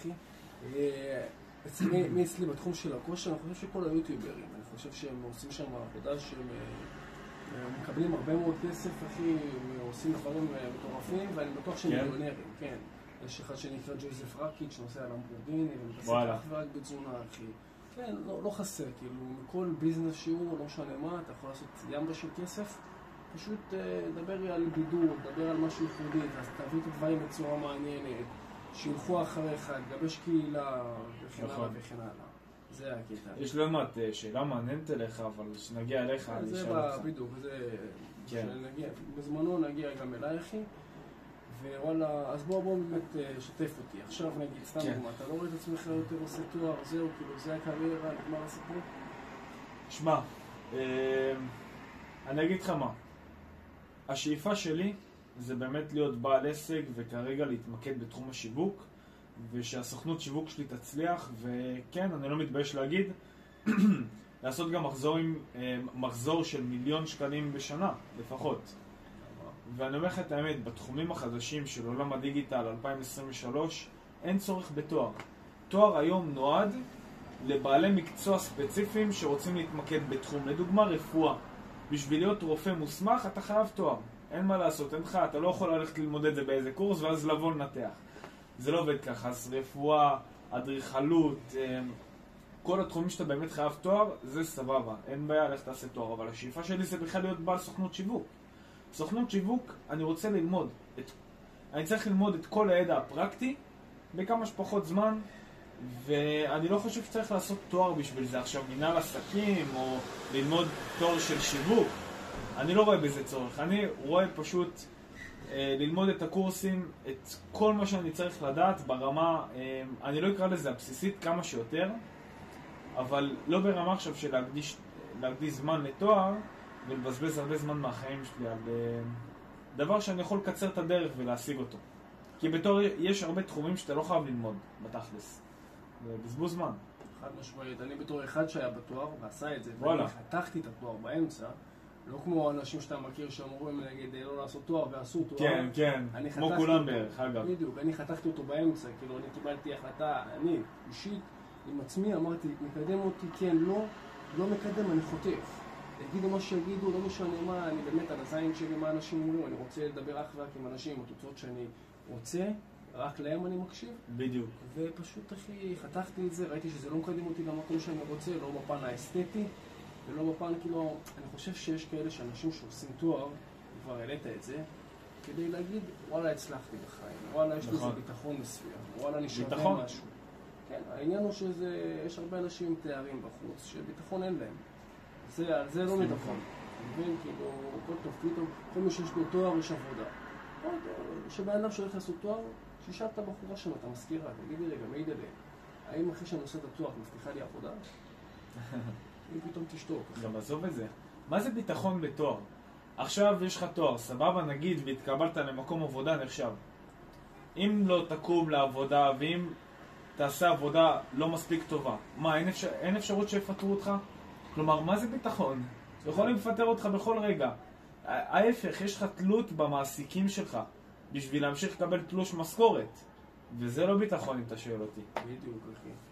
אחי. אה, אצלי, מי אצלי בתחום של הכושר, אני חושב שכל היוטיוברים, אני חושב שהם עושים שם עבודה שהם אה, אה, מקבלים הרבה מאוד כסף, אחי, עושים דברים מטורפים, ואני בטוח שהם כן? מיליונרים, כן. יש אחד שנקרא ג'וזף רקיץ', שנוסע למבורגיני, ומתעסק וואלה. אך ורק בתזונה, אחי. כן, לא, לא חסר, כאילו, מכל ביזנס שהוא, לא משנה מה, אתה יכול לעשות ימבה של כסף. פשוט אה, דבר על בידור, דבר על משהו ייחודי, אז תביא את הדברים בצורה מעניינת, שילכו אחריך, תגבש קהילה, וכן הלאה נכון. וכן הלאה. זה הקטע. יש לא מעט אה, שאלה מעניינת אליך, אבל כשנגיע אליך אני זה אשאל אותך. בדיוק, זה... כן. בזמנו נגיע גם אליי, אחי. ווואלה, אז בוא, בוא באמת אה, שתף אותי. עכשיו נגיד, סתם כן. דוגמא, אתה לא רואה את עצמך יותר עושה תואר, זהו, כאילו, זה הקריירה, נגמר הסיפור? שמע, אה, אני אגיד לך מה. השאיפה שלי זה באמת להיות בעל עסק וכרגע להתמקד בתחום השיווק ושהסוכנות שיווק שלי תצליח וכן, אני לא מתבייש להגיד לעשות גם מחזור, עם, אה, מחזור של מיליון שקלים בשנה לפחות ואני אומר לך את האמת, בתחומים החדשים של עולם הדיגיטל 2023 אין צורך בתואר. תואר היום נועד לבעלי מקצוע ספציפיים שרוצים להתמקד בתחום. לדוגמה, רפואה. בשביל להיות רופא מוסמך אתה חייב תואר. אין מה לעשות, אין לך, אתה לא יכול ללכת ללמוד את זה באיזה קורס ואז לבוא לנתח. זה לא עובד ככה, אז רפואה, אדריכלות, אה, כל התחומים שאתה באמת חייב תואר, זה סבבה, אין בעיה, לך תעשה תואר, אבל השאיפה שלי זה בכלל להיות בעל סוכנות שיווק. סוכנות שיווק, אני רוצה ללמוד, את, אני צריך ללמוד את כל הידע הפרקטי בכמה שפחות זמן, ואני לא חושב שצריך לעשות תואר בשביל זה עכשיו, מנהל עסקים, או ללמוד תואר של שיווק. אני לא רואה בזה צורך, אני רואה פשוט אה, ללמוד את הקורסים, את כל מה שאני צריך לדעת ברמה, אה, אני לא אקרא לזה הבסיסית כמה שיותר, אבל לא ברמה עכשיו של להקדיש, להקדיש זמן לתואר ולבזבז הרבה זמן מהחיים שלי על אה, דבר שאני יכול לקצר את הדרך ולהשיג אותו. כי בתור יש הרבה תחומים שאתה לא חייב ללמוד, בתכלס. זה בזבוז זמן. חד משמעית. אני בתור אחד שהיה בתואר ועשה את זה, וואלה. ואני חתכתי את התואר באמצע, לא כמו אנשים שאתה מכיר שאמורים נגיד לא לעשות תואר ועשו תואר. כן, כן, כמו חתכתי כולם. בערך, אגב. בדיוק, אני חתכתי אותו באמצע, כאילו אני קיבלתי החלטה, אני אישית עם עצמי אמרתי, מקדם אותי כן, לא, לא מקדם, אני חוטף. יגידו מה שיגידו, לא משנה מה, אני באמת על הזין שלי, מה אנשים אומרים, אני רוצה לדבר אך ורק עם אנשים, עם התוצאות שאני רוצה, רק להם אני מקשיב, בדיוק. ופשוט אחי, חתכתי את זה, ראיתי שזה לא מקדם אותי למקום שאני רוצה, לא בפן האסתטי, ולא בפן כאילו, אני חושב שיש כאלה שאנשים שעושים תואר, כבר העלית את זה, כדי להגיד, וואלה, הצלחתי בחיים, וואלה, יש נכון. ביטחון מסוים, וואלה, אני שווה ביטחון. משהו. כן, העניין הוא שזה, יש הרבה אנשים עם תארים בחוץ, שביטחון אין להם. זה, על זה לא מדברים. אתה מבין? כאילו, הכל טוב, פתאום, כל מי שיש לו תואר יש עבודה. שבן אדם שהולך לעשות תואר, שישאל את הבחורה שם, את המזכירה, תגידי רגע, מי ידלה? האם אחרי שאני עושה את התואר, מבטיחה לי עבודה? היא פתאום תשתוק. גם עזוב את זה. מה זה ביטחון בתואר? עכשיו יש לך תואר, סבבה, נגיד, והתקבלת למקום עבודה נחשב. אם לא תקום לעבודה, ואם תעשה עבודה לא מספיק טובה, מה, אין, אפשר, אין אפשרות שיפטרו אותך? כלומר, מה זה ביטחון? יכולים לפטר אותך בכל רגע. ההפך, יש לך תלות במעסיקים שלך, בשביל להמשיך לקבל תלוש משכורת. וזה לא ביטחון אם אתה שואל אותי. בדיוק, אחי.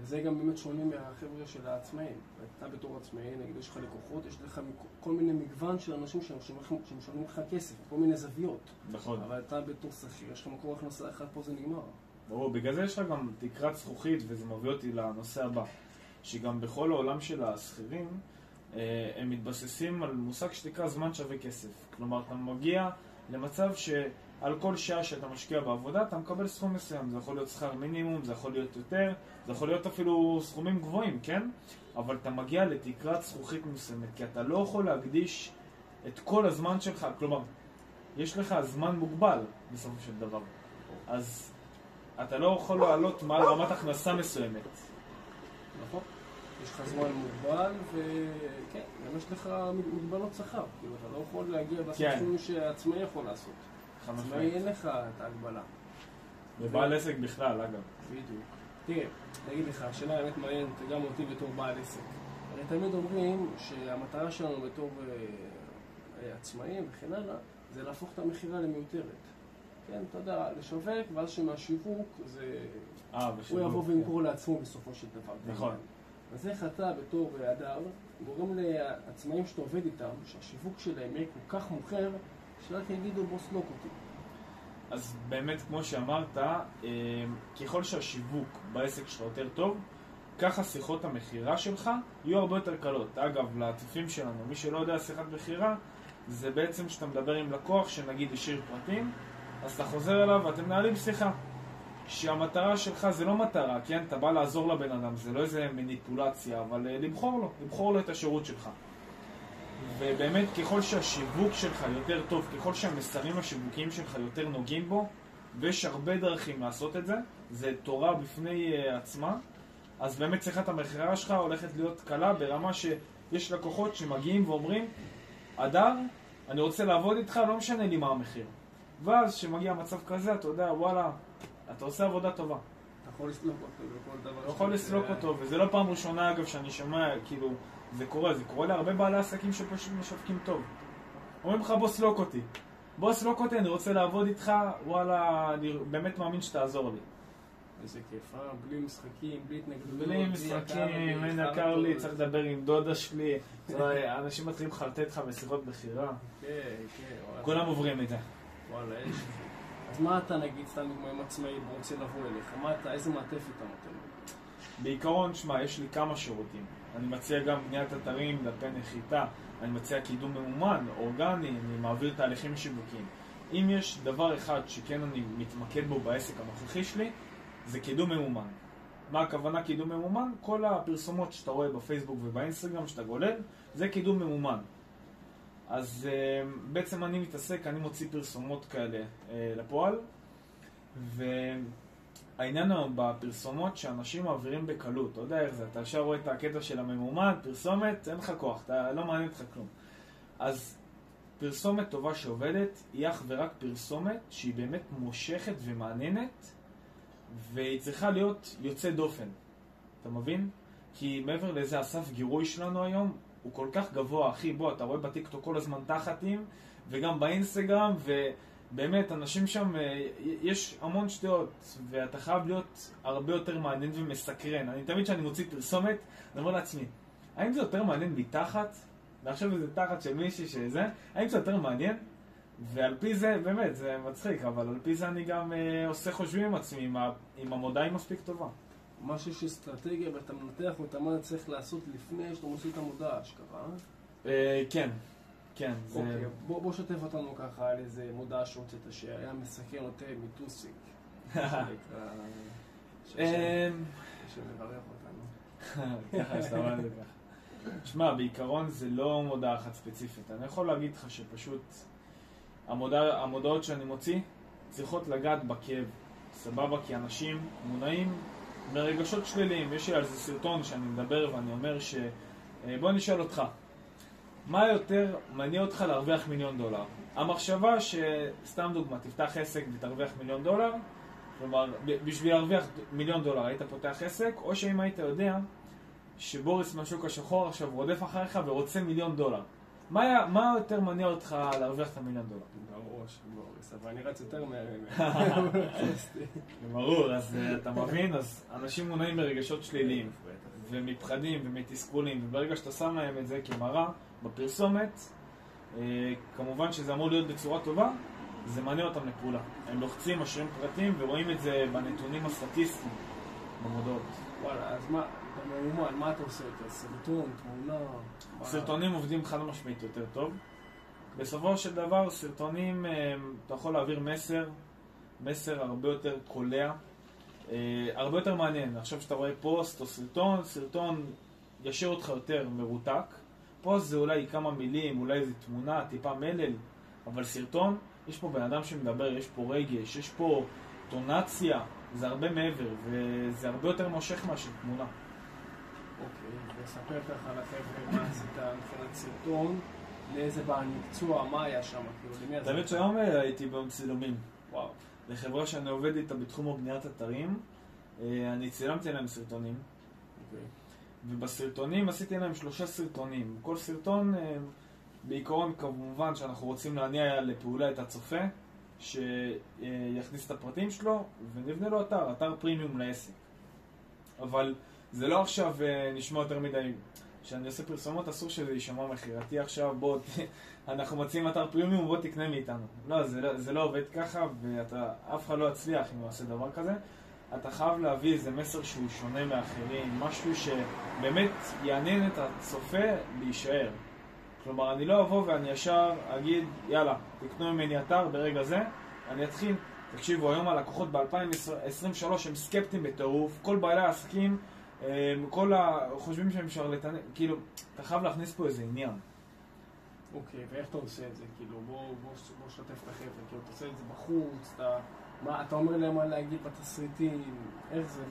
וזה גם באמת שונה מהחבר'ה של העצמאים. אתה בתור עצמאי, נגיד יש לך לקוחות, יש לך כל מיני מגוון של אנשים שמשלמים לך כסף, כל מיני זוויות. נכון. אבל אתה בתור שכיר, יש לך מקור הכנסה אחד, פה זה נגמר. ברור, בגלל זה יש לך גם תקרת זכוכית, וזה מביא אותי לנושא הבא. שגם בכל העולם של השכירים, אה, הם מתבססים על מושג שנקרא זמן שווה כסף. כלומר, אתה מגיע למצב שעל כל שעה שאתה משקיע בעבודה, אתה מקבל סכום מסוים. זה יכול להיות שכר מינימום, זה יכול להיות יותר, זה יכול להיות אפילו סכומים גבוהים, כן? אבל אתה מגיע לתקרת זכוכית מסוימת, כי אתה לא יכול להקדיש את כל הזמן שלך, כלומר, יש לך זמן מוגבל בסופו של דבר. אז אתה לא יכול לעלות מעל רמת הכנסה מסוימת. נכון? יש לך זמן מוגבל, וכן, גם יש לך מגבלות שכר. כאילו, אתה לא יכול להגיע כן. בסכום שעצמאי יכול לעשות. עצמאי משמעית. אין לך את ההגבלה. ובעל עסק בכלל, אגב. בדיוק. תראה, אני אגיד לך, השאלה באמת מעניינת גם אותי בתור בעל עסק. הרי תמיד אומרים שהמטרה שלנו בתור אה, אה, עצמאים וכן הלאה, זה להפוך את המכירה למיותרת. כן, אתה יודע, לשווק, ואז שמהשיווק זה... אה, הוא בשיווק, יבוא כן. וימכור לעצמו בסופו של דבר. נכון. אז איך אתה בתור הדר גורם לעצמאים שאתה עובד איתם, שהשיווק שלהם יהיה כל כך מוכר, שרק יגידו בוא סלוק אותי. אז באמת, כמו שאמרת, אה, ככל שהשיווק בעסק שלך יותר טוב, ככה שיחות המכירה שלך יהיו הרבה יותר קלות. אגב, לצופים שלנו, מי שלא יודע שיחת מכירה, זה בעצם שאתה מדבר עם לקוח שנגיד השאיר פרטים, אז אתה חוזר אליו ואתם מנהלים שיחה. שהמטרה שלך זה לא מטרה, כן? אתה בא לעזור לבן אדם, זה לא איזה מניפולציה, אבל אה, למכור לו, למכור לו את השירות שלך. ובאמת, ככל שהשיווק שלך יותר טוב, ככל שהמסרים השיווקיים שלך יותר נוגעים בו, ויש הרבה דרכים לעשות את זה, זה תורה בפני uh, עצמה, אז באמת שיחת המכירה שלך הולכת להיות קלה ברמה שיש לקוחות שמגיעים ואומרים, הדר, אני רוצה לעבוד איתך, לא משנה לי מה המחיר. ואז כשמגיע מצב כזה, אתה יודע, וואלה, אתה עושה עבודה טובה. אתה יכול לסלוק אותו בכל דבר. אתה יכול שאתה- לסלוק אותו, וזה לא פעם ראשונה אגב שאני שומע, כאילו, זה קורה, זה קורה להרבה בעלי עסקים שפשוט משווקים טוב. אומרים לך בוא סלוק אותי. בוא סלוק אותי, אני רוצה לעבוד איתך, וואלה, אני באמת מאמין שתעזור לי. איזה כיף, אה? בלי משחקים, בלי התנגדויות. בלי משחקים, אין. יקר לי, צריך לדבר עם דודה שלי. אנשים מתחילים לחרטט לך בשיחות מכירה. כן, כן. כולם עוברים את זה. וואלה, יש. אז מה אתה נגיד, סתם דוגמא, אם עצמאי רוצה לבוא אליך, מה אתה, איזה מעטפת אתה נותן לו? בעיקרון, שמע, יש לי כמה שירותים. אני מציע גם בניית אתרים, דפי נחיתה, אני מציע קידום ממומן, אורגני, אני מעביר תהליכים שיווקיים. אם יש דבר אחד שכן אני מתמקד בו בעסק הנוכחי שלי, זה קידום ממומן. מה הכוונה קידום ממומן? כל הפרסומות שאתה רואה בפייסבוק ובאינסטגרם שאתה גולל, זה קידום ממומן. אז אה, בעצם אני מתעסק, אני מוציא פרסומות כאלה אה, לפועל, והעניין היום בפרסומות שאנשים מעבירים בקלות, אתה יודע איך זה, אתה ישר רואה את הקטע של הממומן, פרסומת, אין לך כוח, אתה לא מעניין אותך כלום. אז פרסומת טובה שעובדת היא אך ורק פרסומת שהיא באמת מושכת ומעניינת, והיא צריכה להיות יוצא דופן, אתה מבין? כי מעבר לזה הסף גירוי שלנו היום הוא כל כך גבוה, אחי, בוא, אתה רואה בטיקטוק כל הזמן תחתים, וגם באינסטגרם, ובאמת, אנשים שם, אה, יש המון שטויות, ואתה חייב להיות הרבה יותר מעניין ומסקרן. אני תמיד כשאני מוציא פרסומת, אני אומר לעצמי, האם זה יותר מעניין מתחת? ועכשיו איזה תחת של מישהי שזה, האם זה יותר מעניין? ועל פי זה, באמת, זה מצחיק, אבל על פי זה אני גם אה, עושה חושבים עם עצמי, אם, המודעה היא מספיק טובה. ממש יש אסטרטגיה ואתה מנתח אותה, מה אתה צריך לעשות לפני שאתה מוציא את המודעה, אשכרה. אה? אה, כן, כן. אוקיי, בוא שתף אותנו ככה על איזה מודעה שהוצאת שהיה מסכן אותי מטוסיק. מה אה, שמברך אותנו. ככה שאתה אומר את זה ככה. שמע, בעיקרון זה לא מודעה אחת ספציפית. אני יכול להגיד לך שפשוט המודע, המודעות שאני מוציא צריכות לגעת בכאב, סבבה? כי אנשים מונעים מרגשות שליליים. יש לי על זה סרטון שאני מדבר ואני אומר ש... אה, בוא נשאל אותך, מה יותר מניע אותך להרוויח מיליון דולר? המחשבה שסתם דוגמה, תפתח עסק ותרוויח מיליון דולר, כלומר, בשביל להרוויח מיליון דולר היית פותח עסק, או שאם היית יודע שבוריס מהשוק השחור עכשיו רודף אחריך ורוצה מיליון דולר. מה, מה יותר מניע אותך להרוויח את המיליון דולר? בראש, בוריס, אבל אני רץ יותר מהר. ברור, אז אה, אתה מבין? אז אנשים מונעים מרגשות שליליים, ומפחדים ומתסכולים, וברגע שאתה שם להם את זה כמראה בפרסומת, אה, כמובן שזה אמור להיות בצורה טובה, זה מניע אותם לפעולה. הם לוחצים, משאירים פרטים, ורואים את זה בנתונים הסטטיסטיים במודעות. וואלה, אז מה, בממומן, מה אתה עושה יותר? סרטון, תמונה? סרטונים עובדים חד משמעית יותר טוב. בסופו של דבר, סרטונים, אה, אתה יכול להעביר מסר, מסר הרבה יותר קולע, אה, הרבה יותר מעניין. עכשיו שאתה רואה פוסט או סרטון, סרטון ישאיר אותך יותר מרותק. פוסט זה אולי כמה מילים, אולי איזה תמונה, טיפה מלל, אבל סרטון, יש פה בן אדם שמדבר, יש פה רגש, יש פה טונציה, זה הרבה מעבר, וזה הרבה יותר מושך מאשר תמונה. אוקיי, וספר ככה לחבר'ה מה עשית מבחינת סרטון, לאיזה בעל מקצוע, מה היה שם, כאילו, למי עשית? האמת שהיום אה, הייתי בצילומים. וואו, לחברה שאני עובד איתה בתחום הבניית אתרים, אה, אני צילמתי להם סרטונים, אוקיי. ובסרטונים עשיתי להם שלושה סרטונים. כל סרטון, אה, בעיקרון כמובן שאנחנו רוצים להניע לפעולה את הצופה, שיכניס את הפרטים שלו ונבנה לו אתר, אתר פרימיום לעסק. אבל זה לא עכשיו אה, נשמע יותר מדי, כשאני עושה פרסומות אסור שזה יישמע מכירתי עכשיו, בוא, אנחנו מציעים אתר פרימיום, בוא תקנה מאיתנו. לא, זה, לא, זה לא עובד ככה, ואף אחד לא יצליח אם הוא יעשה דבר כזה. אתה חייב להביא איזה מסר שהוא שונה מאחרים, משהו שבאמת יעניין את הצופה להישאר. כלומר, אני לא אבוא ואני ישר אגיד, יאללה, תקנו ממני אתר ברגע זה, אני אתחיל, תקשיבו, היום הלקוחות ב-2023 הם סקפטיים בטירוף, כל בעלי העסקים, כל ה... חושבים שהם שרלטנים, כאילו, אתה חייב להכניס פה איזה עניין. אוקיי, ואיך אתה עושה את זה? כאילו, בוא, שתף את החבר'ה, כאילו, אתה עושה את זה בחוץ, אתה... מה, אתה אומר להם מה להגיד בתסריטים, איך זה,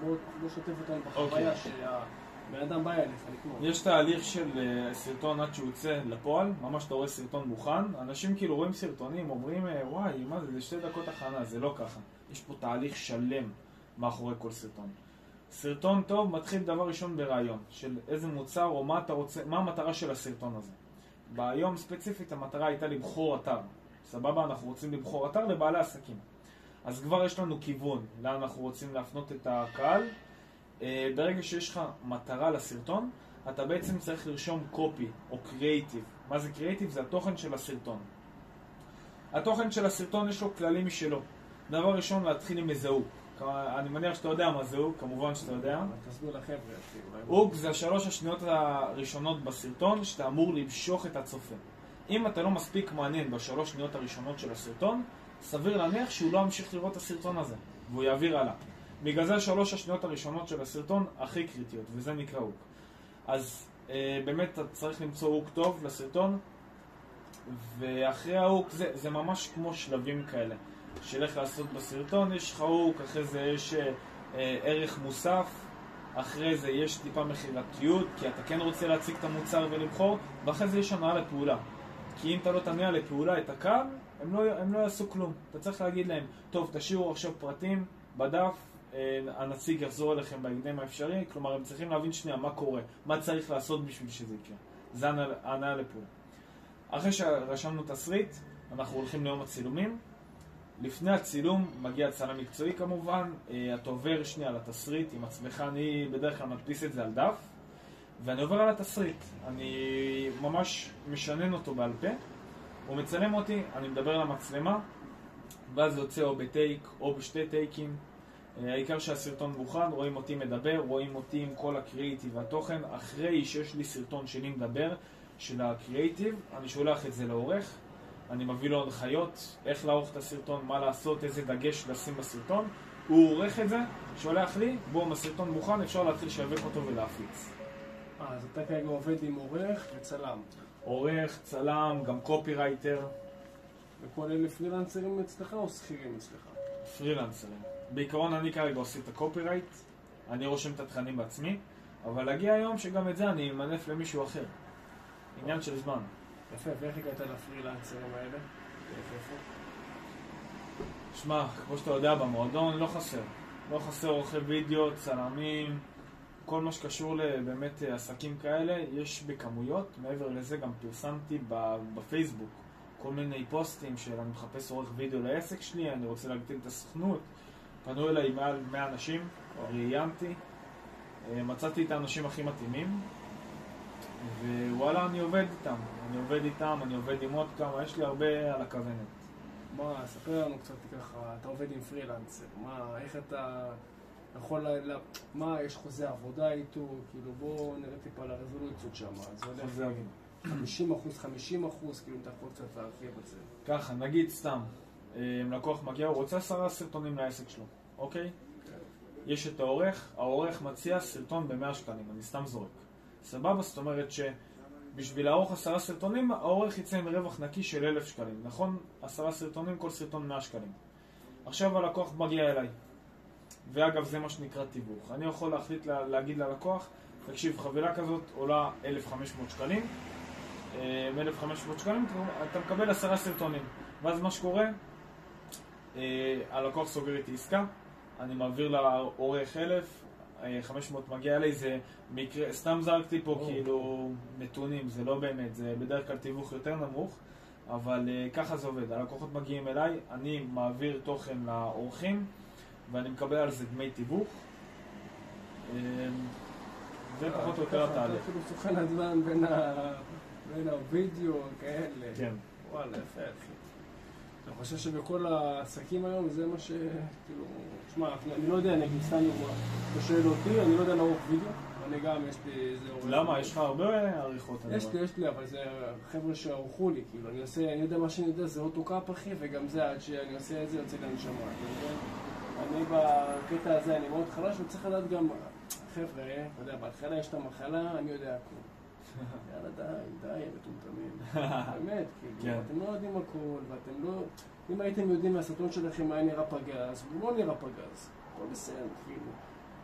בוא, שתף אותנו בחוויה. אוקיי. שהבן אדם בא אליך לקנות. יש תהליך של uh, סרטון עד שהוא יוצא לפועל, ממש אתה רואה סרטון מוכן, אנשים כאילו רואים סרטונים, אומרים, אה, וואי, מה זה, זה שתי דקות הכנה, זה לא ככה. יש פה תהליך שלם מאחורי כל סרטון. סרטון טוב מתחיל דבר ראשון ברעיון, של איזה מוצר או מה אתה רוצה, מה המטרה של הסרטון הזה. ביום ספציפית המטרה הייתה לבחור אתר. סבבה, אנחנו רוצים לבחור אתר לבעלי עסקים. אז כבר יש לנו כיוון לאן אנחנו רוצים להפנות את הקהל. אה, ברגע שיש לך מטרה לסרטון, אתה בעצם צריך לרשום קופי או קריאיטיב. מה זה קריאיטיב? זה התוכן של הסרטון. התוכן של הסרטון יש לו כללים משלו. דבר ראשון, להתחיל עם הוק. אני מניח שאתה יודע מה זה הוק, כמובן שאתה יודע. תסביר לחבר'ה. הוק זה השלוש השניות הראשונות בסרטון שאתה אמור למשוך את הצופה. אם אתה לא מספיק מעניין בשלוש שניות הראשונות של הסרטון, סביר להניח שהוא לא ימשיך לראות את הסרטון הזה, והוא יעביר הלאה. בגלל זה שלוש השניות הראשונות של הסרטון הכי קריטיות, וזה נקרא הוק. אז אה, באמת אתה צריך למצוא הוק טוב לסרטון, ואחרי ההוק זה, זה ממש כמו שלבים כאלה. איך לעשות בסרטון, יש הוק, אחרי זה יש אה, אה, ערך מוסף, אחרי זה יש טיפה מכירתיות, כי אתה כן רוצה להציג את המוצר ולבחור, ואחרי זה יש הנאה לפעולה. כי אם אתה לא תניע לפעולה את הקו, הם לא, הם לא יעשו כלום. אתה צריך להגיד להם, טוב, תשאירו עכשיו פרטים בדף, אה, הנציג יחזור אליכם בהקדם האפשרי, כלומר הם צריכים להבין שנייה מה קורה, מה צריך לעשות בשביל שזה יקרה. זה הנאה לפעולה. אחרי שרשמנו תסריט, אנחנו הולכים ליום הצילומים. לפני הצילום מגיע צלם מקצועי כמובן, אה, אתה עובר שנייה לתסריט עם עצמך, אני בדרך כלל מדפיס את זה על דף, ואני עובר על התסריט. אני ממש משנן אותו בעל פה. הוא מצלם אותי, אני מדבר למצלמה, ואז זה יוצא או בטייק או בשתי טייקים. אה, העיקר שהסרטון מוכן, רואים אותי מדבר, רואים אותי עם כל הקריאיטיב והתוכן. אחרי שיש לי סרטון שלי מדבר, של הקריאיטיב, אני שולח את זה לעורך, אני מביא לו הנחיות, איך לערוך את הסרטון, מה לעשות, איזה דגש לשים בסרטון. הוא עורך את זה, שולח לי, בואו, הסרטון מוכן, אפשר להתחיל לשווק אותו ולהפיץ. אה, אז אתה כרגע עובד עם עורך וצלם. עורך, צלם, גם קופי רייטר. וכל אלה פרילנסרים אצלך או שכירים אצלך? פרילנסרים. בעיקרון אני כרגע עושה את הקופי רייט, אני רושם את התכנים בעצמי, אבל להגיע היום שגם את זה אני אמנף למישהו אחר. עניין של זמן. יפה, ואיך הגעת לפרילנסרים האלה? שמע, כמו שאתה יודע, במועדון לא חסר. לא חסר עורכי וידאו, צלמים, כל מה שקשור לבאמת עסקים כאלה, יש בכמויות. מעבר לזה גם פרסמתי בפייסבוק כל מיני פוסטים של אני מחפש עורך וידאו לעסק שלי, אני רוצה להגדיל את הסוכנות. פנו אליי מעל 100 אנשים, ראיינתי, אה, מצאתי את האנשים הכי מתאימים, ווואלה, אני עובד איתם. אני עובד איתם, אני עובד עם עוד כמה, יש לי הרבה על הכוונת. מה, ספר לנו קצת ככה, אתה עובד עם פרילנסר, מה, איך אתה יכול, לה, מה, יש חוזה עבודה איתו, כאילו בואו נראה טיפה על הרזולוציות שם, זה הולך 50 אחוז, 50 אחוז, כאילו אם אתה יכול קצת להרחיב את זה. ככה, נגיד סתם, אה, לקוח מגיע, הוא רוצה עשרה סרטונים לעסק שלו, אוקיי? כן. יש את העורך, העורך מציע סרטון ב-100 שקלים, אני סתם זורק. סבבה? זאת אומרת שבשביל לערוך עשרה סרטונים, העורך יצא עם רווח נקי של אלף שקלים. נכון? עשרה סרטונים, כל סרטון 100 שקלים. עכשיו הלקוח מגיע אליי. ואגב, זה מה שנקרא תיווך. אני יכול להחליט לה, להגיד ללקוח, תקשיב, חבילה כזאת עולה 1,500 שקלים. 1,500 אה, שקלים, אתה מקבל עשרה סרטונים. ואז מה שקורה, אה, הלקוח סוגר איתי עסקה, אני מעביר לעורך 1,000, 500 מגיע אליי, זה מקרה, סתם זרקתי פה כאילו נתונים, זה לא באמת, זה בדרך כלל תיווך יותר נמוך. אבל אה, ככה זה עובד, הלקוחות מגיעים אליי, אני מעביר תוכן לאורחים, ואני מקבל על זה דמי תיווך. אה, זה פחות או יותר התהליך. אתה כאילו סוכן נדל"ן בין הווידאו, כאלה. כן. וואלה, יפה, אחי. אני חושב שבכל העסקים היום זה מה ש... כאילו... שמע, אני לא יודע, נגיד, סתם דוגמא. אתה שואל אותי, אני לא יודע לערוך וידאו. אני גם, יש לי איזה עורך... למה? יש לך הרבה עריכות. יש. לי, יש לי, אבל זה חבר'ה שערכו לי, כאילו, אני עושה, אני יודע מה שאני יודע, זה אוטוקאפ, אחי, וגם זה, עד שאני עושה את זה, יוצא לי הנשמה? אני בקטע הזה, אני מאוד חלש, וצריך לדעת גם, חבר'ה, אתה יודע, בהתחלה יש את המחלה, אני יודע הכול. יאללה, די, די, מטומטמים. באמת, כאילו, כן. אתם לא יודעים הכל, ואתם לא... אם הייתם יודעים מהסרטון שלכם מה נראה פגז, הוא לא נראה פגז. הכל בסדר, כאילו.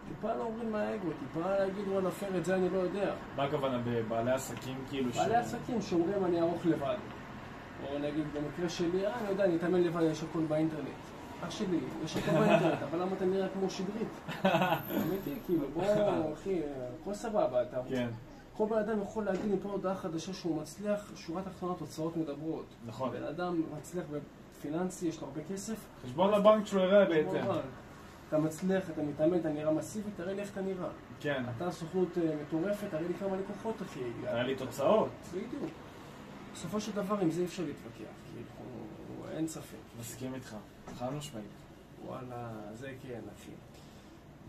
טיפה להוריד מהאגו, טיפה להגיד, וואלה, פייר, את זה אני לא יודע. מה הכוונה בבעלי עסקים כאילו ש... בעלי עסקים שאומרים אני ארוך לבד. או נגיד במקרה שלי, אה, אני יודע, אני אתאמן לבד, יש הכל באינטרנט. אח שלי, יש הכל באינטרנט, אבל למה אתה נראה כמו שדרית? אמיתי, כאילו, בוא, אחי, הכל סבבה, אתה... כן, כל בן אדם יכול להגיד מפה הודעה חדשה שהוא מצליח, שורה תחתונה תוצאות מדברות. נכון. בן אדם מצליח בפיננסי, יש לו הרבה כסף. חשבון הבנק שלו יראה בהתאם. כמובן. אתה מצליח, אתה מתאמן, אתה נראה מסיבי, תראה לי איך אתה נראה. כן, אתה סוכנות אה, מטורפת, תראה לי כמה לקוחות, אחי. היה לי תוצאות. בדיוק. בסופו של דבר, עם זה אי אפשר להתווכח, כאילו, אין ספק. מסכים איתך, חד משמעית. וואלה, זה כן, אחי.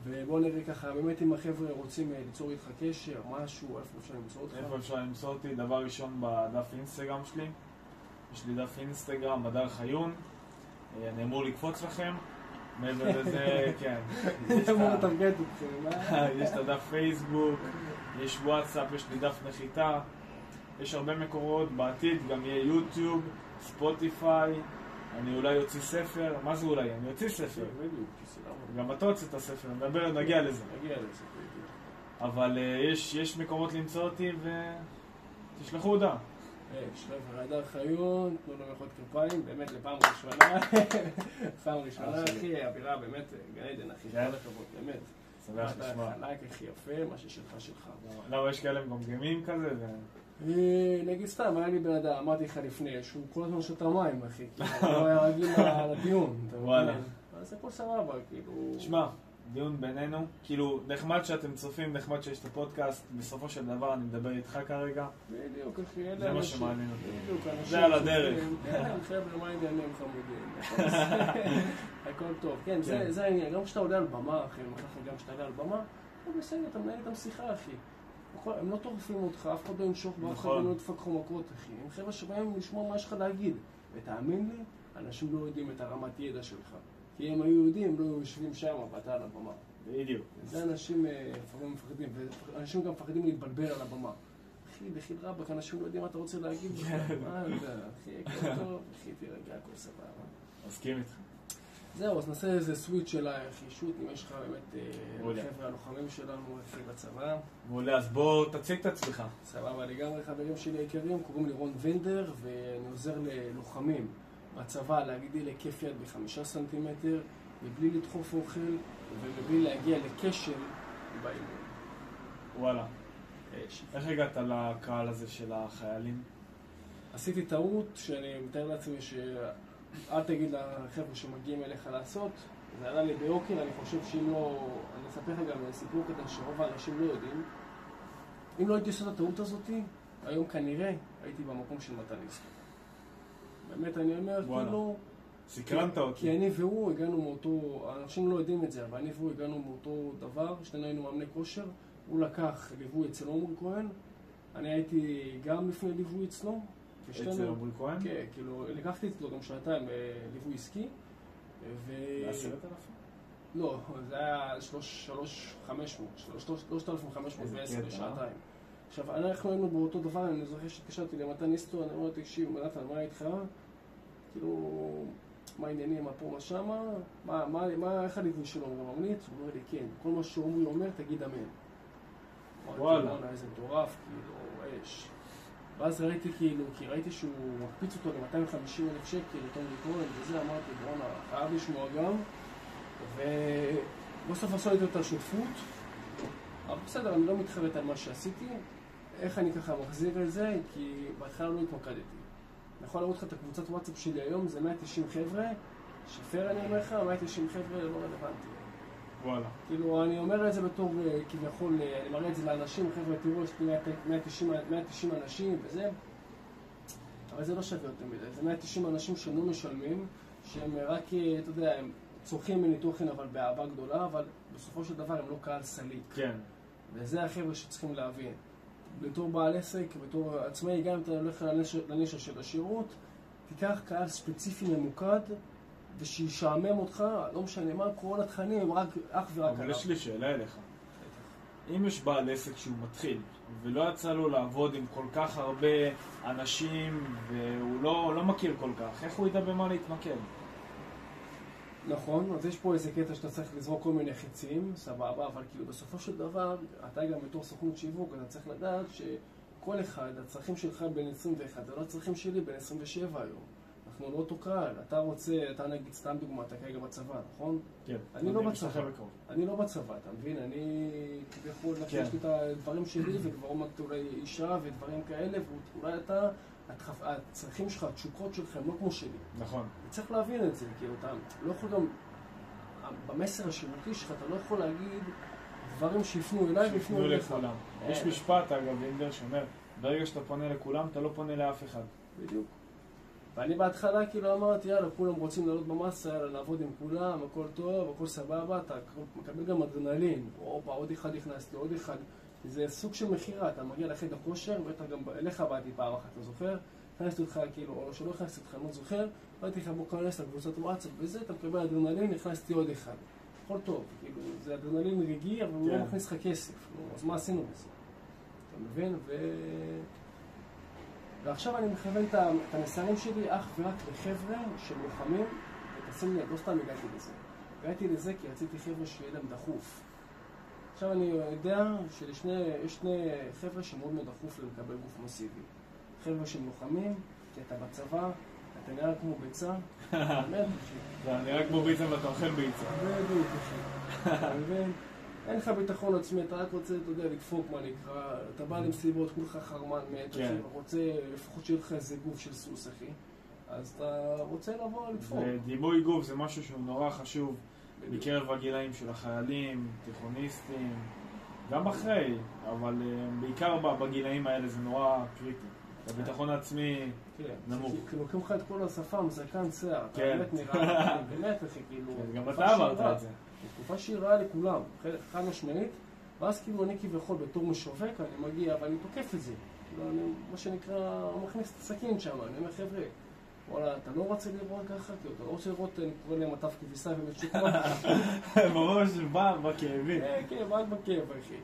ובוא נראה ככה, באמת אם החבר'ה רוצים אה, ליצור איתך קשר, משהו, איפה אפשר למצוא אותך? איפה אפשר למצוא אותי? דבר ראשון בדף אינסטגרם שלי. יש לי דף אינסטגרם, בדר חיון. אה, אני אמור לקפוץ לכם. מעבר לזה, כן. אמור לטרגט אתכם, אה? יש את הדף פייסבוק, יש וואטסאפ, יש לי דף נחיתה. יש הרבה מקורות, בעתיד גם יהיה יוטיוב, ספוטיפיי, אני אולי אוציא ספר, מה זה אולי? אני אוציא ספר. סבבה. גם אתה הוצאת ספר, נדבר, נגיע לזה. נגיע לזה. אבל אה, יש, יש מקומות למצוא אותי ותשלחו הודעה. יש חבר'ה, הדר חיון, תנו לו מחיאות כפיים, באמת לפעם ראשונה. פעם ראשונה, שלי. אחי, אווירה באמת גן עדן, אחי, כן? כל הכבוד, באמת. שמח אתה לשמוע. חלק, הכי יפה, מה ששלך שלך. למה יש כאלה מגמגמים כזה? אה, נגיד סתם, היה לי בן אדם, אמרתי לך לפני, שהוא כל הזמן שותה מים, אחי, כאילו, הוא היה רגיל לדיון, אתה מבין? וואלה. אז הכל סבבה, כאילו... שמע, דיון בינינו, כאילו, נחמד שאתם צופים, נחמד שיש את הפודקאסט, בסופו של דבר אני מדבר איתך כרגע. בדיוק, אחי, אלה זה מה אנשים. שמעניין אותי. בדיוק, אנשים... זה על הדרך. כן, חבר'ה, מה העניינים חמודים? הכל טוב. כן, זה- כן. זה העניין. גם כשאתה עולה על במה, אחי, אני גם כשאתה עולה על במה, הכל בסדר, אתה מנהל איתם שיחה, אחי. הכל- הם לא טורפים אותך, אף אחד לא ינשוך באף אחד נכון. לא ידפק לך מכות, אחי. הם חבר'ה שבאים לשמוע מה יש לך להגיד. ותאמין לי, אנשים לא יודעים את הרמת ידע שלך. כי אם היו יודעים, הם לא היו יושבים שם, ואתה על הבמה. בדיוק. זה אנשים אה, לפעמים מפחדים, ואנשים גם מפחדים להתבלבל על הבמה. אחי, בחיל רבאק, אנשים לא יודעים מה אתה רוצה להגיד בכלל. מה יודע, אחי, הכל טוב, אחי, תירגע, הכל סבבה. מסכים איתך. זהו, אז נעשה איזה סוויץ' של החישות, אם יש לך באמת אה. חבר'ה הלוחמים שלנו, אחי, בצבא. מעולה, אז בוא תציג את עצמך. סבבה לגמרי, חברים שלי היקרים, קוראים לי רון וינדר, ואני עוזר ללוחמים בצבא להגדיל היקף יד בחמישה סנטימטר, מבלי לדחוף אוכל ומבלי להגיע לכשל באימון. וואלה. איך הגעת לקהל הזה של החיילים? עשיתי טעות שאני מתאר לעצמי שאל תגיד לחבר'ה שמגיעים אליך לעשות, זה עלה לי ביוקר, אני חושב שאם לא... אני אספר לך גם סיפור קטן שרוב האנשים לא יודעים. אם לא הייתי עושה את הטעות הזאתי, היום כנראה הייתי במקום של מתן. באמת, אני אומר. כאילו... סקרנת אותי. כי אני והוא הגענו מאותו, אנשים לא יודעים את זה, אבל אני והוא הגענו מאותו דבר, שנינו היינו מאמני כושר, הוא לקח ליווי אצל עומר כהן, אני הייתי גם לפני ליווי אצלו, אצל עמרי כהן? כן, כאילו, לקחתי אצלו גם שעתיים אה, ליווי עסקי, ו... בעשרת אלפים? לא, זה היה שלוש, שלוש, חמש מאות, שלוש, שלושת אלפים חמש מאות איזה ועשר קטע, בשעתיים. עכשיו, אנחנו היינו באותו דבר, אני זוכר שהתקשרתי למתן ניסטו, אני אומר תקשיב, מתן, מה איתך? כאילו, מה העניינים, מה פה, מה שמה? מה, מה, מה, איך הליווי שלו הוא ממליץ? הוא אומר לי, כן, כל מה שעומרי אומר, תגיד אמן. וואלה. "בואנה, איזה מטורף, כאילו, אש. ואז ראיתי כאילו, כי ראיתי שהוא מקפיץ אותו ל-250 אלף שקל, עומרי כהן וזה, אמרתי, בואנה, חייב לשמוע גם. ובסוף עשו את השותפות. אבל בסדר, אני לא מתחרט על מה שעשיתי. איך אני ככה מחזיר את זה? כי בהתחלה לא התמקדתי. אני יכול להראות לך את הקבוצת וואטסאפ שלי היום, זה 190 חבר'ה, שפייר אני אומר לך, 190 חבר'ה לא רלוונטי. וואלה. כאילו, אני אומר את זה בתור, אה, כביכול, אה, אני מראה את זה לאנשים, חבר'ה, תראו, יש לי 190, 190 אנשים וזה, אבל זה לא שווה יותר מדי. זה 190 אנשים שלא משלמים, שהם רק, אה, אתה יודע, הם צורכים ממני תוכן, אבל באהבה גדולה, אבל בסופו של דבר הם לא קהל סליק. כן. וזה החבר'ה שצריכים להבין. בתור בעל עסק, בתור עצמאי, גם אם אתה הולך לנישה של השירות, תיקח קהל ספציפי ממוקד, ושישעמם אותך, לא משנה מה, כל התכנים הם רק, אך ורק אבל עליו. יש לי שאלה אליך. אם יש בעל עסק שהוא מתחיל, ולא יצא לו לעבוד עם כל כך הרבה אנשים, והוא לא, לא מכיר כל כך, איך הוא ידע במה להתמקד? נכון, אז יש פה איזה קטע שאתה צריך לזרוק כל מיני חיצים, סבבה, אבל כאילו בסופו של דבר, אתה גם בתור סוכנות שיווק, אתה צריך לדעת שכל אחד, הצרכים שלך בין 21, זה לא הצרכים שלי בין 27 היום. אנחנו לא אותו קהל, אתה רוצה, אתה נגיד, סתם דוגמא, אתה כרגע בצבא, נכון? כן. אני לא בצבא. אני לא בצבא, אתה מבין? אני כביכול, כן. יש לי את הדברים שלי, וכבר עוד מעט אולי אישה ודברים כאלה, ואולי אתה, הצרכים שלך, התשוקות שלך הם לא כמו שלי. נכון. צריך להבין את זה, כאילו, אתה לא יכול גם, במסר השירותי שלך, אתה לא יכול להגיד דברים שיפנו אליי ויפנו שיפנו אליך. לכולם. אה. יש משפט, אגב, אינדר, שאומר, ברגע שאתה פונה לכולם, אתה לא פונה לאף אחד. בדיוק. ואני בהתחלה כאילו אמרתי, יאללה, כולם רוצים לעלות במסה, יאללה, לעבוד עם כולם, הכל טוב, הכל סבבה, אתה מקבל גם אדרנלין. הופה, עוד אחד נכנס לי, עוד אחד. זה סוג של מכירה, אתה מגיע לחדר כושר, בטח גם אליך באתי פעם אחת, אתה זוכר? הכנסתי אותך, כאילו, או שלא הכנסתי אותך, אני לא זוכר, באתי לך בוא כנס לקבוצת וואטסאפ וזה, אתה מקבל אדרנלין, הכנסתי עוד אחד. הכל טוב, כאילו, זה אדרנלין רגעי, אבל הוא כן. לא מכניס לך כסף. אז מה עשינו בזה? אתה מבין? ועכשיו אני מכוון את המסרים שלי אך ורק לחבר'ה של לוחמים, ותשים לב, לא סתם הגעתי לזה. הגעתי לזה כי רציתי חבר'ה שיהיה להם דחוף. עכשיו אני יודע שיש שני חבר'ה שמאוד מאוד דחוף לקבל גוף מסיבי. חבר'ה שהם לוחמים, כי אתה בצבא, אתה נראה כמו ביצה. אתה נראה כמו ביצה ואתה אוכל ביצה. בדיוק. אתה מבין? אין לך ביטחון עצמי, אתה רק רוצה, אתה יודע, לדפוק מה נקרא, אתה בא למסיבות, כולך חרמן מת, כן. אתה רוצה לפחות שיהיה לך איזה גוף של סוס, אחי. אז אתה רוצה לבוא לדפוק. ודימוי גוף זה משהו שהוא נורא חשוב בדיוק. בקרב הגילאים של החיילים, תיכוניסטים, גם אחרי, אבל אה, בעיקר בגילאים האלה זה נורא קריטי. הביטחון העצמי, כן, נמוך. כי- לוקחים לך את כל השפם, זקן שיער, כן. באמת נראה, באמת אחי, כאילו, כן, גם אתה רעה. את זה. תקופה שהיא רעה לכולם, חד- חד משמעית, ואז כאילו אני כביכול בתור משווק, אני מגיע ואני תוקף את זה. כאילו אני, מה שנקרא, מכניס את הסכין שם, אני אומר חבר'ה, וואלה, אתה לא רוצה לראות ככה, כאילו, אתה לא רוצה לראות, אני קורא להם מטף כביסה ומצ'וקמק, ממש בא בכאבים. כן, כן, רק בכאב, אחי.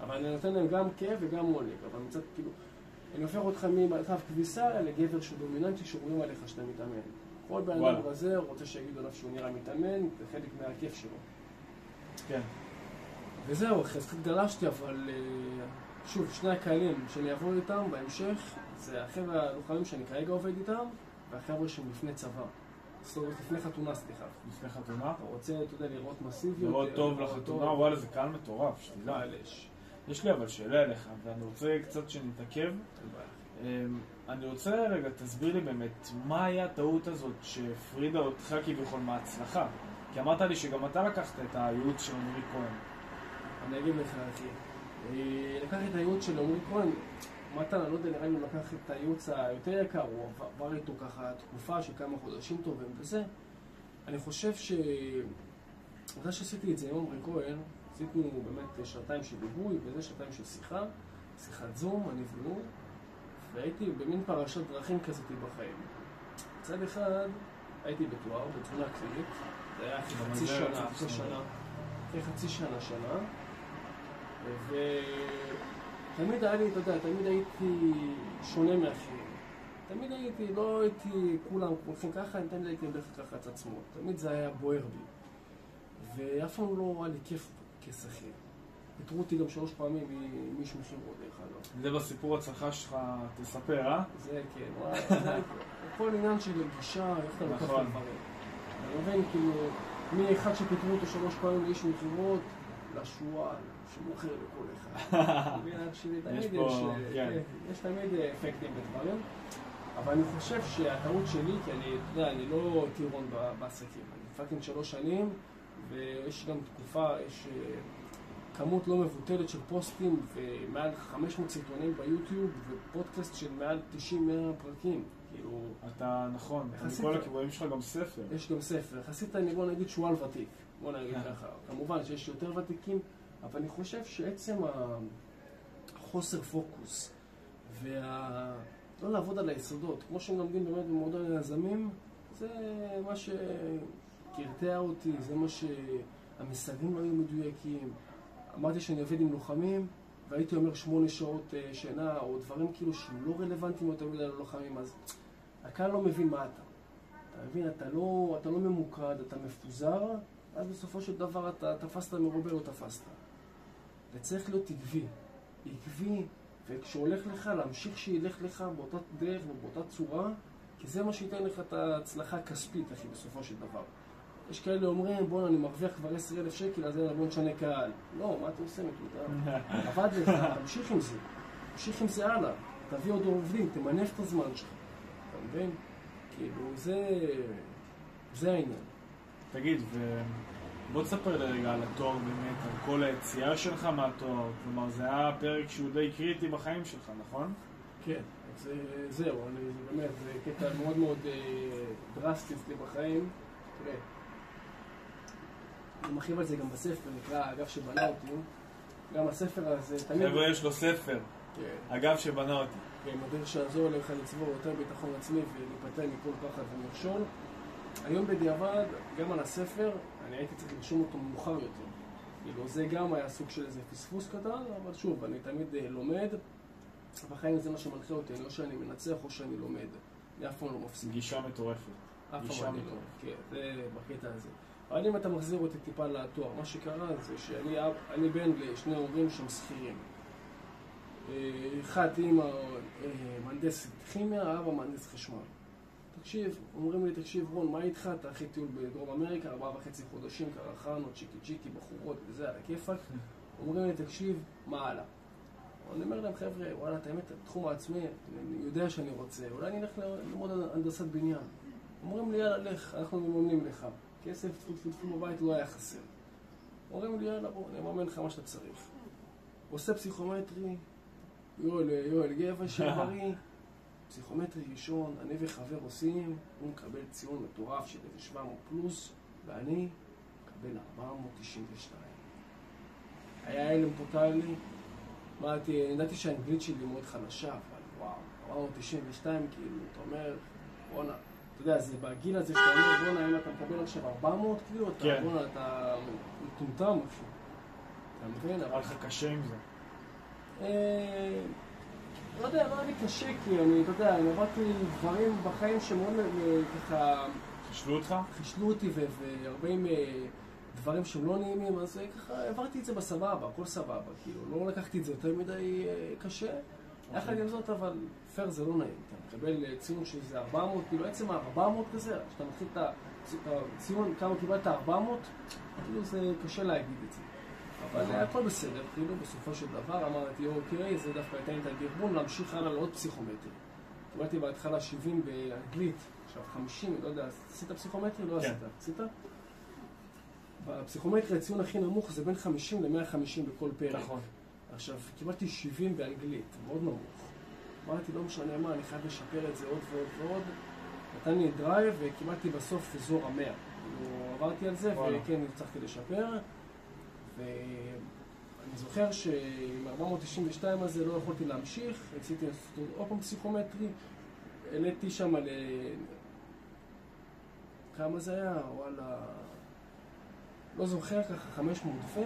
אבל אני נותן להם גם כאב וגם עונג, אבל מצד כאילו, אני הופך אותך ממטף כביסה לגבר שהוא דומיננטי, שאומרים עליך שאתה מתאמן. כל בן. אדם רזה רוצה שיגידו עליו שהוא נראה מתאמן, זה חלק מהכיף שלו. כן. וזהו, קצת גלשתי, אבל אה, שוב, שני הקהלים שאני אעבוד איתם בהמשך, זה החבר'ה הלוחמים שאני כרגע עובד איתם, והחבר'ה שהם לפני צבא. זאת אומרת, לפני חתונה, סליחה. לפני חתונה. אתה רוצה, אתה יודע, לראות מסיביות. לראות אה, טוב לחתונה. וואלה זה קהל מטורף, שתדע. יש לי אבל שאלה אליך, ואני רוצה קצת שנתעכב. אמ, אני רוצה רגע, תסביר לי באמת, מה היה הטעות הזאת שהפרידה אותך כביכול מההצלחה? כי אמרת לי שגם אתה לקחת את הייעוץ של עמרי כהן. אני אגיד לך, אחי. אה, לקח את הייעוץ של עמרי כהן, מתן, לא יודע, נראה לי הוא לקח את הייעוץ היותר יקר, הוא עבר- איתו ככה תקופה של כמה חודשים טובים וזה. אני חושב ש... אחרי שעשיתי את זה עם עמרי כהן, עשינו באמת שעתיים של ליווי וזה שעתיים של שיחה, שיחת זום, אני והוא, והייתי במין פרשת דרכים כזאת בחיים. מצד אחד, הייתי בתואר, בתזונה קלינית, זה היה אחרי חצי שנה, אחרי. שנה, אחרי חצי שנה, שנה, ותמיד היה לי, אתה יודע, תמיד הייתי שונה מאחרים. תמיד הייתי, לא הייתי כולם הולכים ככה, אני תמיד הייתי הולך ככה את עצמו. תמיד זה היה בוער בי. ואף פעם לא היה לי כיף כשכיר. פיטרו אותי גם שלוש פעמים מ- מאיש מכירות, דרך אגב. זה בסיפור הצלחה שלך, תספר, אה? זה כן, וואי, הכל עניין של גישה, איך אתה לוקח את נכון. הדברים. אני מבין, כאילו, מאחד שפיטרו אותו שלוש פעמים לאיש מכירות, לשועל, שמוכר לכל אחד. אתה תמיד יש פה- אה, כן. תמיד אה, אפקטים בדברים. אבל אני חושב שהטעות שלי, כי אני, אתה יודע, אני לא טירון בעסקים. אני fucking שלוש שנים, ויש גם תקופה, יש כמות לא מבוטלת של פוסטים, ומעל 500 סרטונים ביוטיוב, ופודקאסט של מעל 90-100 פרקים. כאילו, אתה נכון, מכל הכיוונים שלך גם ספר. יש גם ספר. יחסית אני, בוא נגיד, שועל ותיק. בוא נגיד ככה. כמובן שיש יותר ותיקים, אבל אני חושב שעצם החוסר פוקוס, וה... לא לעבוד על היסודות, כמו שמלמדים באמת במועדון היזמים, זה מה שקרטע אותי, זה מה שהמסרים לא היו מדויקים. אמרתי שאני עובד עם לוחמים, והייתי אומר שמונה שעות אה, שינה, או דברים כאילו שהם לא רלוונטיים יותר מדי ללוחמים, אז הקהל לא מבין מה אתה. אתה מבין, אתה לא, אתה לא ממוקד, אתה מפוזר, אז בסופו של דבר אתה תפסת מרובה לא תפסת. וצריך להיות עקבי. עקבי, וכשהולך לך, להמשיך שילך לך באותה דרך ובאותה צורה, כי זה מה שייתן לך את ההצלחה הכספית, אחי, בסופו של דבר. יש כאלה אומרים, בואנה, אני מרוויח כבר 10,000 שקל, אז יאללה, בוא נשנה קהל. לא, מה אתה עושה מטומטם? עבד לך, תמשיך עם זה. תמשיך עם זה הלאה. תביא עוד עובדים, תמנף את הזמן שלך. אתה מבין? כאילו, זה... זה העניין. תגיד, ו... בוא תספר לי רגע על התואר באמת, על כל היציאה שלך מהתואר. כלומר, זה היה פרק שהוא די קריטי בחיים שלך, נכון? כן, אז אה, זהו, אני, זה באמת, זה קטע מאוד מאוד אה, דרסטי אצלי בחיים. תראה, אני מרחיב על זה גם בספר, נקרא האגף שבנה אותי. גם הספר הזה תמיד... חבר'ה, יש לו ספר, כן, אגב שבנה אותי. כן, מדריך שיעזור לך לצבור יותר ביטחון עצמי ולהיפטר מכל פחד ומכשול. היום בדיעבד, גם על הספר, אני הייתי צריך לרשום אותו מאוחר יותר. כאילו, זה גם היה סוג של איזה פספוס קטן, אבל שוב, אני תמיד אה, לומד. בחיים זה מה שמנחה אותי, או שאני מנצח או שאני לומד. אני אף פעם לא מפסיק. גישה מטורפת. אף פעם אני לא. כן, זה בקטע הזה. אבל אם אתה מחזיר אותי טיפה לתואר, מה שקרה זה שאני אב- אני בן לשני הורים שהם שכירים. אה, אחד אימא אה, מהנדסת כימיה, אבא מהנדס חשמל. תקשיב, אומרים לי, תקשיב רון, מה איתך? אתה אחרי טיול בדרום אמריקה, ארבעה וחצי חודשים, קרחנו, צ'יקי צ'יקי, בחורות וזה, על הכיפאק. אומרים לי, תקשיב, מה הלאה? אני אומר להם, חבר'ה, וואלה, את האמת, תחום העצמי, אני יודע שאני רוצה, אולי אני אלך ללמוד הנדסת בניין. אומרים לי, יאללה, לך, אנחנו מממנים לך. כסף, טפו טפו טפו בבית לא היה חסר. אומרים לי, יאללה, בוא, אני אממן לך מה שאתה צריך. עושה פסיכומטרי, יואל, יואל גבע, בריא. פסיכומטרי ראשון, אני וחבר עושים, הוא מקבל ציון מטורף של איזה 700 פלוס, ואני מקבל 492. היה הלם טוטאלי. אמרתי, ידעתי שהאנגלית שלי מאוד חלשה, אבל וואו, 492, כאילו, אתה אומר, בואנה, אתה יודע, זה בגיל הזה שאתה אומר, בואנה, אם אתה מקבל עכשיו 400, כאילו, אתה, כן. בואנה, אתה מטומטם אפילו. אתה מבין? היה לך קשה עם זה. אה, לא יודע, לא היה לי קשה, כי אני, אתה יודע, אני עברתי דברים בחיים שמאוד אה, ככה חשלו אותך? חישלו אותי והרבה עם אה, דברים שהם לא נעימים, אז ככה העברתי את זה בסבבה, הכל סבבה, כאילו, לא לקחתי את זה יותר מדי קשה. יחד עם זאת, אבל פייר זה לא נעים, אתה מקבל אה, ציון שזה 400, כאילו עצם ה-400 כזה, כשאתה מתחיל את הציון, כמה קיבלת 400, כאילו זה קשה להגיד את זה. אבל אה, הכל בסדר, כאילו בסופו של דבר אמרתי, אוקיי, זה דווקא לי את הדרבון להמשיך הלאה לעוד פסיכומטרי. קיבלתי בהתחלה 70 באנגלית, עכשיו 50, לא יודע, עשית פסיכומטרי? לא כן. עשית. עשית? בפסיכומטרי הציון הכי נמוך זה בין 50 ל-150 בכל פרק. נכון. עכשיו, קיבלתי 70 באנגלית, מאוד נמוך. אמרתי, לא משנה מה, אני חייב לשפר את זה עוד ועוד ועוד. נתן לי drive וקיבלתי בסוף אזור המאה. כאילו, עברתי על זה. וכן, הצלחתי לשפר. ואני זוכר שעם 492 הזה לא יכולתי להמשיך, רציתי לעשות עוד פעם פסיכומטרי. העליתי שם ל... כמה זה היה? וואלה... לא זוכר ככה, 500 ו...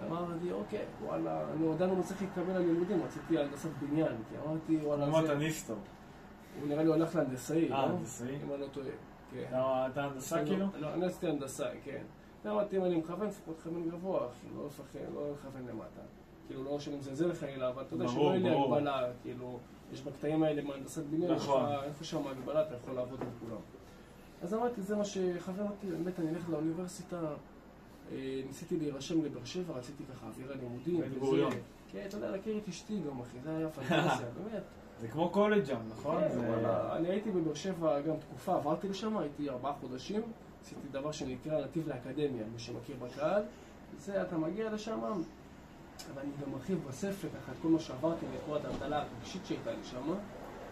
ואמרתי, אוקיי, וואלה, אני עדיין לא מצליח להתקבל ללימודים, רציתי הנדסת בניין, כי אמרתי, וואלה, אמרת זה... ניסטו. הוא נראה לי הולך להנדסאי, אה, לא? הנדסאי? אם אני לא טועה. כן. אתה הנדסה לא, כאילו? לא, אני עשיתי הנדסה, כן. אמרתי, אם אני מכוון, לפחות לכוון גבוה, לא לפחד, לא לכוון למטה. כאילו, לא שאני מזלזל חלילה, אבל אתה יודע שלא יהיה לי. הגבלה, כאילו, יש בקטעים האלה מהנדסת בניין, נכון. איפה שם הגבלה, אתה יכול לעבוד עם כולם. אז אמרתי, זה מה שכוון אותי, באמת, אני אלך לאוניברסיטה, אה, ניסיתי להירשם לבאר שבע, רציתי ככה אווירה לימודים. בן. גוריון. כן, אתה יודע, להכיר את אשתי גם, אחי, זה היה פנטזיה, באמת. זה כמו קולג' שם, נכון? כן, אני הייתי בבאר שבע גם תקופה, עברתי לשם, הייתי ארבעה חודשים, עשיתי דבר שנקרא נתיב לאקדמיה, מי שמכיר בקהל. זה, אתה מגיע לשם, ואני גם מרחיב בספר ככה את כל מה שעברתי וכל הטלטלה הרגשית שהייתה לי שם.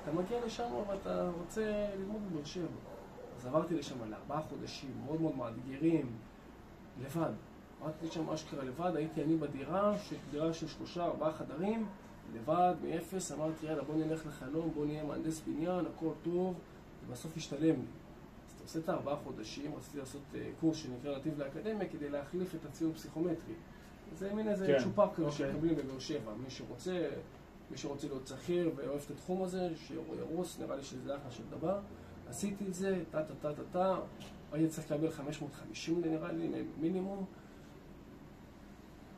אתה מגיע לשם ואתה רוצה ללמוד בבאר שבע. אז עברתי לשם לארבעה חודשים, מאוד מאוד מאתגרים, לבד. עברתי לשם אשכרה לבד, הייתי אני בדירה, דירה של שלושה, ארבעה חדרים, לבד, מאפס, אמרתי יאללה בוא נלך לחלום, בוא נהיה מהנדס בניין, הכל טוב, ובסוף השתלם לי. אז אתה עושה את הארבעה חודשים, רציתי לעשות אה, קורס שנקרא נתיב לאקדמיה כדי להחליף את הציון פסיכומטרי. זה מין איזה כן, צ'ופר כזה אוקיי. שמקבלים בבאר שבע, מי שרוצה, מי שרוצה להיות שכיר ואוהב את התחום הזה, שירוס, נראה לי שזה אחלה של דבר. עשיתי את זה, טה טה טה טה טה, הייתי צריך לקבל 550 נראה לי מינימום.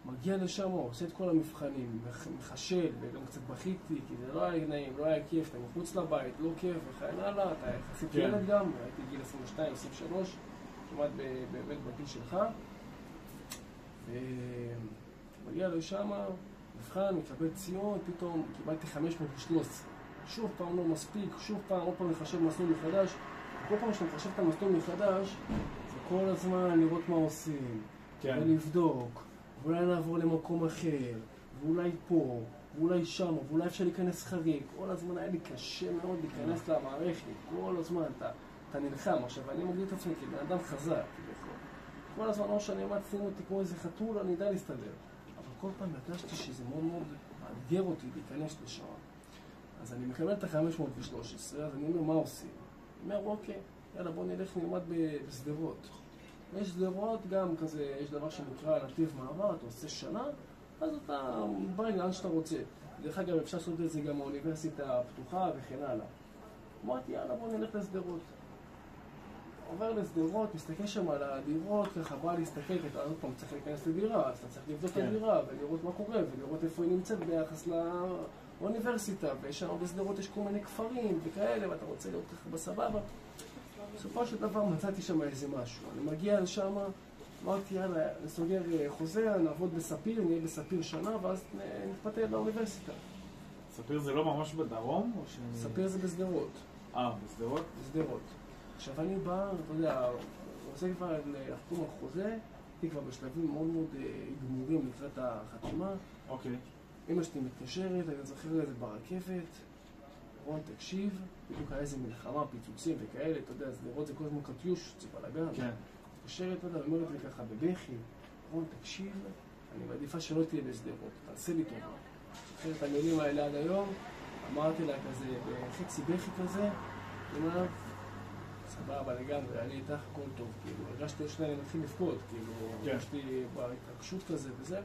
מגיע לשם, עושה את כל המבחנים, מח- מחשל, וגם קצת בכיתי, כי זה לא היה נעים, לא היה כיף, אתה מחוץ לבית, לא כיף, וכן הלאה, אתה יחסית כן. ילד גם, הייתי גיל 22, 23, כמעט באמת בגיל שלך. ומגיע לשם, מבחן, מקבל ציון, פתאום קיבלתי 513. שוב פעם לא מספיק, שוב פעם, עוד פעם לחשב מסלול מחדש. כל פעם שאתה מחשב את המסלול מחדש, זה כל הזמן לראות מה עושים. כן. ולבדוק, ואולי לעבור למקום אחר, ואולי פה, ואולי שם, ואולי אפשר להיכנס חריג. כל הזמן היה לי קשה מאוד להיכנס למערכת, כל הזמן אתה, אתה נלחם. עכשיו, אני מגדיר את עצמי כבן אדם חזק, כביכול. כל הזמן, או שאני עמד שימו אותי כמו איזה חתול, אני יודע להסתדר. אבל כל פעם הרגשתי שזה מאוד מאוד מאתגר אותי להיכנס לשם. אז אני מקבל את ה-513, אז אני אומר, מה עושים? אומר, אוקיי, יאללה, בוא נלך נלמד בשדרות. יש שדרות גם כזה, יש דבר שנקרא נתיב מעבר, אתה עושה שנה, אז אתה בא לאן שאתה רוצה. דרך אגב, אפשר לעשות את זה גם באוניברסיטה הפתוחה וכן הלאה. אמרתי, יאללה, בוא נלך לשדרות. עובר לשדרות, מסתכל שם על הדירות, ככה בא להסתכל, כי אתה עוד פעם צריך להיכנס לדירה, אז אתה צריך לבדוק את כן. הדירה ולראות מה קורה, ולראות איפה היא נמצאת ביחס לאוניברסיטה, ושם בשדרות יש כל מיני כפרים וכאלה, ואתה רוצה להיות ככה בסבבה. בסופו של דבר מצאתי שם איזה משהו. אני מגיע לשם, אמרתי, יאללה, נסוגר אה, חוזה, נעבוד בספיר, נהיה בספיר שנה, ואז נ- נתפטר לאוניברסיטה. ספיר זה לא ממש בדרום? או ש... ספיר זה בשדרות. אה, בשדרות? בשדרות. עכשיו אני בא, אתה יודע, רוצה כבר לחתום על חוזה, הייתי כבר בשלבים מאוד מאוד אה, גמורים לקראת החתימה. אוקיי. אמא שלי מתקשרת, אני זוכר את ברכבת, רון תקשיב, בדיוק היה איזה מלחמה, פיצוצים וכאלה, אתה יודע, שדרות זה כל הזמן קטיוש, זה בלאגן. כן. מתקשרת, אתה יודע, אומרת לי ככה בבכי, רון תקשיב, אני מעדיפה שלא תהיה בשדרות, תעשה לי טובה. זוכר את המילים האלה עד היום, אמרתי לה כזה, בחצי בכי כזה, אומרת, סבבה לגמרי, אני איתך, הכל טוב, כאילו, הרגשתי שניה, אני מתחיל לבכות, כאילו, כן. הרגשתי בהתרגשות כזה וזה.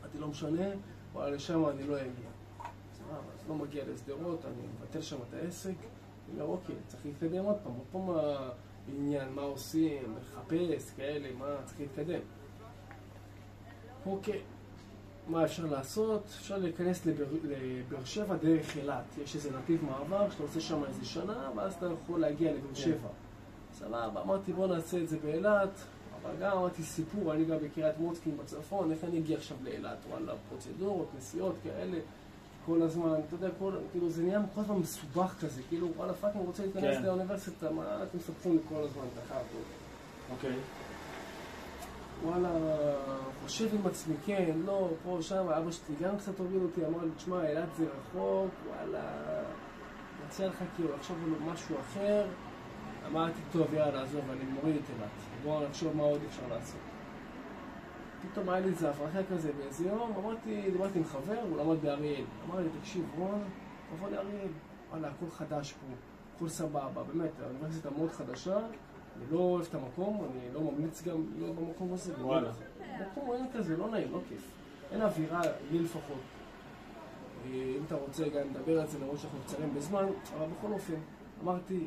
אמרתי, לא משנה, וואלה, לשם אני לא אגיע. אז לא מגיע לשדרות, אני מבטל שם את העסק, אני אומר, אוקיי, צריך להתקדם עוד פעם, עוד פעם העניין, מה עושים, לחפש, כאלה, מה צריך להתקדם. אוקיי, מה אפשר לעשות? אפשר להיכנס לבאר, לבאר שבע דרך אילת. יש איזה נתיב מעבר, שאתה עושה שם איזה שנה, ואז אתה יכול להגיע לבאר שבע. סבבה, אמרתי בוא נעשה את זה באילת, גם אמרתי סיפור, אני גם בקריית מוצקין בצפון, איך אני אגיע עכשיו לאילת? וואלה, פרוצדורות, נסיעות כאלה, כל הזמן, אתה יודע, כל, כאילו זה נהיה כל הזמן מסובך כזה, כאילו וואלה fuck, אני רוצה להיכנס כן. לאוניברסיטה, מה אתם מספחים לי כל הזמן את החרטות? אוקיי. וואלה, חושב עם עצמי, כן, לא, פה, שם, אבא שלי גם קצת הוביל אותי, אמר לי, תשמע, אילת זה רחוק, וואלה, מציע לך כאילו לחשוב על משהו אחר. אמרתי, טוב, יאללה, עזוב, אני מוריד את אילת, בואו נחשוב מה עוד אפשר לעשות. פתאום היה לי איזה הברכה כזה באיזה יום, אמרתי, דיברתי עם חבר, הוא למד באריאל. אמר לי, תקשיב, רון, תבוא לאריאל. וואלה, הכל חדש פה, הכל סבבה, באמת, האוניברסיטה מאוד חדשה, אני לא אוהב את המקום, אני לא ממליץ גם להיות במקום הזה. וואלה. מקום אין כזה, לא נעים, לא כיף. אין אווירה, לי לפחות. אה, אם אתה רוצה גם לדבר על זה, למרות שאנחנו קצרים בזמן, אבל בכל אופן, אמרתי,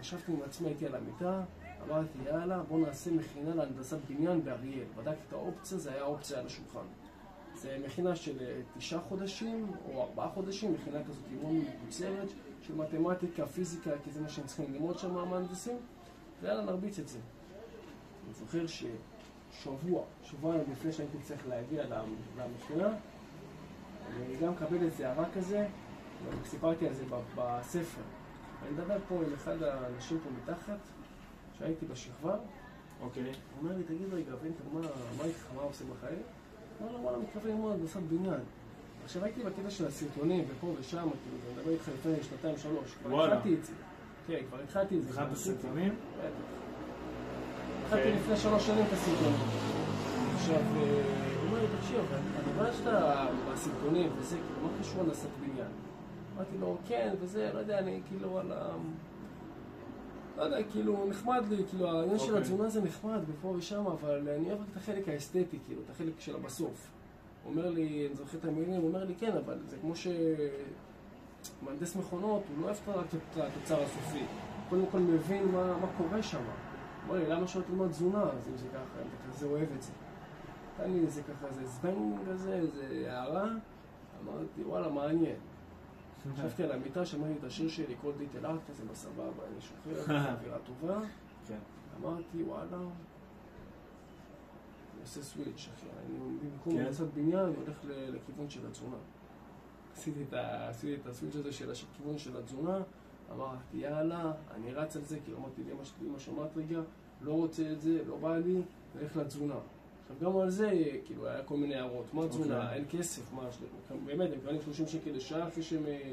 חשבתי עם עצמי, הייתי על המיטה, אמרתי, יאללה, בוא נעשה מכינה להנדסת בניין באריאל. בדקתי את האופציה, זה היה אופציה על השולחן. זה מכינה של אה, תשעה חודשים או ארבעה חודשים, מכינה כזאת מאוד מקוצרת של מתמטיקה, פיזיקה, כי זה מה שהם צריכים ללמוד שם המהנדסים, ויאללה, נרביץ את זה. אני זוכר ששבוע, שבועיים לפני שהייתי צריך להגיע למ- למכינה, אני גם מקבל איזה הערה כזה, גם סיפרתי על זה בספר. אני מדבר פה עם אחד האנשים פה מתחת, שהייתי בשכבה, אוקיי. הוא אומר לי, תגיד רגע, וינטר, מה, מה איתך, מה עושה בחיים? אמר לו, וואלה, מתכוון ללמוד הנדסת בניין. עכשיו הייתי בקטע של הסרטונים, ופה ושם, כאילו, אני מדבר איתך לפני שנתיים, שלוש. כבר וואלה. התחלתי את זה. כן, כבר התחלתי את זה. כבר. הסרטונים? בטח. התחלתי אוקיי. לפני שלוש שנים את הסרטונים. עכשיו, אה, הוא אומר לי, תקשיב, הדבר שאתה בסרטונים וזה, כאילו, מה קשור להנדסת בניין? אמרתי לו, כן, וזה, לא יודע, אני כאילו על ה... לא יודע, כאילו, נחמד לי, כאילו, העניין של אוקיי. התזונה זה נחמד ופה ושם, אבל אני אוהב רק את החלק האסתטי, כאילו, את החלק של הבסוף. הוא אומר לי, אני זוכר את המילים, הוא אומר לי, כן, אבל זה כמו שמהנדס מכונות, הוא לא אוהב את התוצר הסופי. קודם כל מבין מה, מה קורה שם. הוא אומר לי, למה שלא תלמד תזונה? אז אם זה ככה, אם אתה כזה אוהב את זה. נתן לי איזה ככה, איזה זבנג כזה, איזה הערה. אמרתי, וואלה, מעניין. חשבתי על המיטה, שמעתי את השיר שלי, כל דיטל ארט כזה בסבבה, אני שוחר, אווירה טובה. כן. אמרתי, וואלה, אני עושה סוויץ', אחי. אני במקום כן. לעשות בניין, אני הולך לכיוון של התזונה. עשיתי את הסוויץ' הזה של הכיוון של התזונה, אמרתי, יאללה, אני רץ על זה, כאילו אמרתי לאמא שלי, אמא שמעת רגע, לא רוצה את זה, לא בא לי, נלך לתזונה. עכשיו גם על זה, כאילו, היה כל מיני הערות, מה תזונה, אוקיי. אין כסף, מה, יש באמת, הם מקבלים 30 שקל לשעה אחרי שהם אה,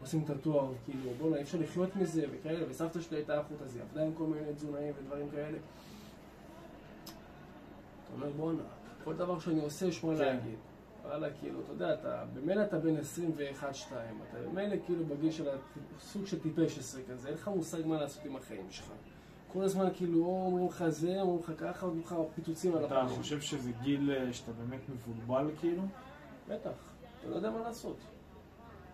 עושים את התואר, כאילו, בוא'נה, אי אפשר לחיות מזה וכאלה, וסבתא שלי הייתה אחות, אז היא עבדה עם כל מיני תזונאים ודברים כאלה. אתה אומר, בואנה, כל דבר שאני עושה יש מה כן. להגיד. וואלה, כאילו, אתה יודע, אתה, במילא אתה בן 21-2, אתה במילא כאילו בגיל של הסוג של טיפש עשרה כזה, אין לך מושג מה לעשות עם החיים שלך. כל הזמן כאילו, או אומרים לך זה, אומרים לך ככה, אומרים לך פיצוצים על אתה הפנים. חושב שזה גיל אה, שאתה באמת מבולבל כאילו? בטח, אתה לא יודע מה לעשות.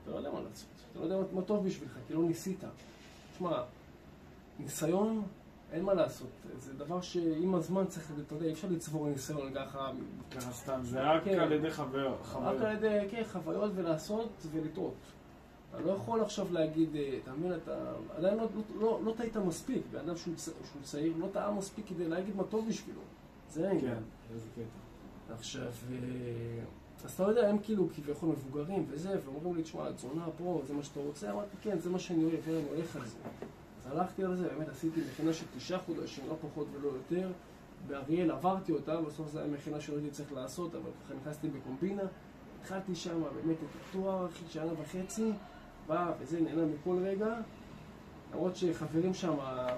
אתה לא יודע מה לעשות. אתה לא יודע מה- טוב בשבילך, כי לא ניסית. תשמע, ניסיון, אין מה לעשות. זה דבר שעם הזמן צריך, אתה יודע, אי אפשר לצבור ניסיון ככה, ככה סתם, זה רק כן. על ידי חבר- רק. על ידי, כן, חוויות ולעשות ולטעות. אתה לא יכול עכשיו להגיד, אה, אתה מבין, אתה עדיין לא, לא, לא טעית מספיק. בן אדם שהוא, שהוא צעיר לא טעה מספיק כדי להגיד מה טוב בשבילו. זה העניין. כן. עכשיו, אה, אז אתה יודע, הם כאילו כביכול מבוגרים וזה, ואומרים לי, תשמע, תזונה פה, זה מה שאתה רוצה? אמרתי, כן, זה מה שאני אוהב, אני הולך על זה. אז הלכתי על זה, באמת עשיתי מכינה של תשעה חודשים, לא פחות ולא יותר. באריאל עברתי אותה, בסוף זו הייתה מכינה שלא הייתי צריך לעשות, אבל ככה נכנסתי בקומבינה. התחלתי שם באמת את התואר, שנה וחצי, בא וזה, נהנה מכל רגע. למרות שחברים שם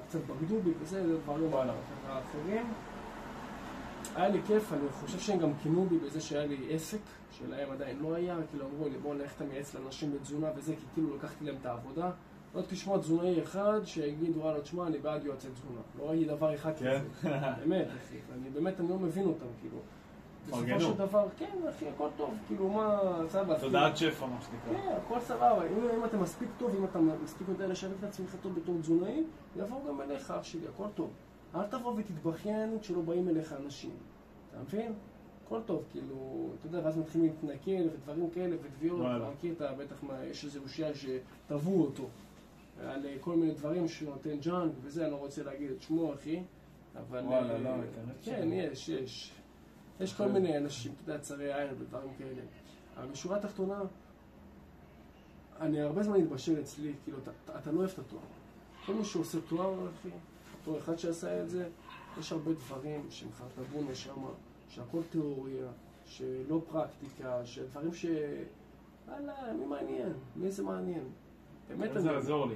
קצת בגדו בי וזה, זה דברים. ככה אחרים. היה לי כיף, אני חושב שהם גם כינו בי בזה שהיה לי עסק, שלהם עדיין לא היה, כאילו אמרו לי בוא נלך אתה מייעץ לאנשים בתזונה וזה, כי כאילו לקחתי להם את העבודה. לא תשמע תזונאי אחד שיגיד וואלה תשמע אני בעד יועצי תזונה. לא ראיתי דבר אחד כן? כזה. באמת, אחי, אני באמת, אני לא מבין אותם, כאילו. בסופו. של דבר, כן, אחי, הכל טוב, כאילו, מה, סבבה. תודעת שפע, מה שנקרא. כן, הכל סבבה. אם, אתה מספיק טוב, אם אתה מספיק יודע לשווק את עצמך טוב בתור תזונאי, יבואו גם אליך, אח שלי, הכל טוב. אל תבוא ותתבכיין כשלא באים אליך אנשים. אתה מבין? הכל טוב, כאילו, אתה יודע, ואז מתחילים להתנכל ודברים כאלה ותביעות. אתה מכיר, אתה בטח, מה, יש איזה אושייה שטבעו אותו על אה, כל מיני דברים שהוא נותן ג'אנק וזה, אני לא רוצה להגיד את שמו, אחי, אבל... וואלה, אה, לא, כנראה כן. יש, יש. יש כל. מיני אנשים, אתה יודע, צרי עין ודברים כאלה. אבל בשורה התחתונה, אני הרבה זמן התבשל אצלי, כאילו, אתה, אתה- לא אוהב את התואר. כל מי שעושה תואר, אחי, אותו אחד שעשה את זה, יש הרבה דברים שהם חרטבו נשמה, שהכל תיאוריה, שלא פרקטיקה, שדברים ש... וואלה, מי מעניין? מי זה מעניין? באמת איך זה יעזור לי?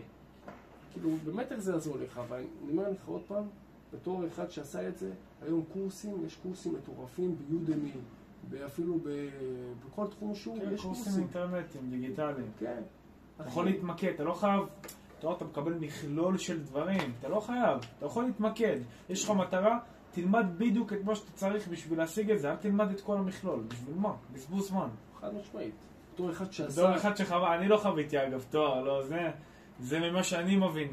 כאילו, באמת איך זה יעזור לך, אבל אני אומר לך עוד פעם, בתור אחד שעשה את זה, היום קורסים, יש קורסים מטורפים ביודמי, אפילו ב- בכל תחום שהוא, כן, יש קורסים קורסים. אינטרנטיים, דיגיטליים. כן. אתה יכול להתמקד, אתה לא חייב... אתה אתה מקבל מכלול של דברים, אתה לא חייב, אתה יכול להתמקד. יש לך מטרה, תלמד בדיוק את מה שאתה צריך בשביל להשיג את זה, אל תלמד את כל המכלול. בשביל מה? בזבוז זמן. חד משמעית. בתור אחד שעשה... בתור אחד שחווה, אני לא חוויתי אגב תואר, לא, זה, זה ממה שאני מבין,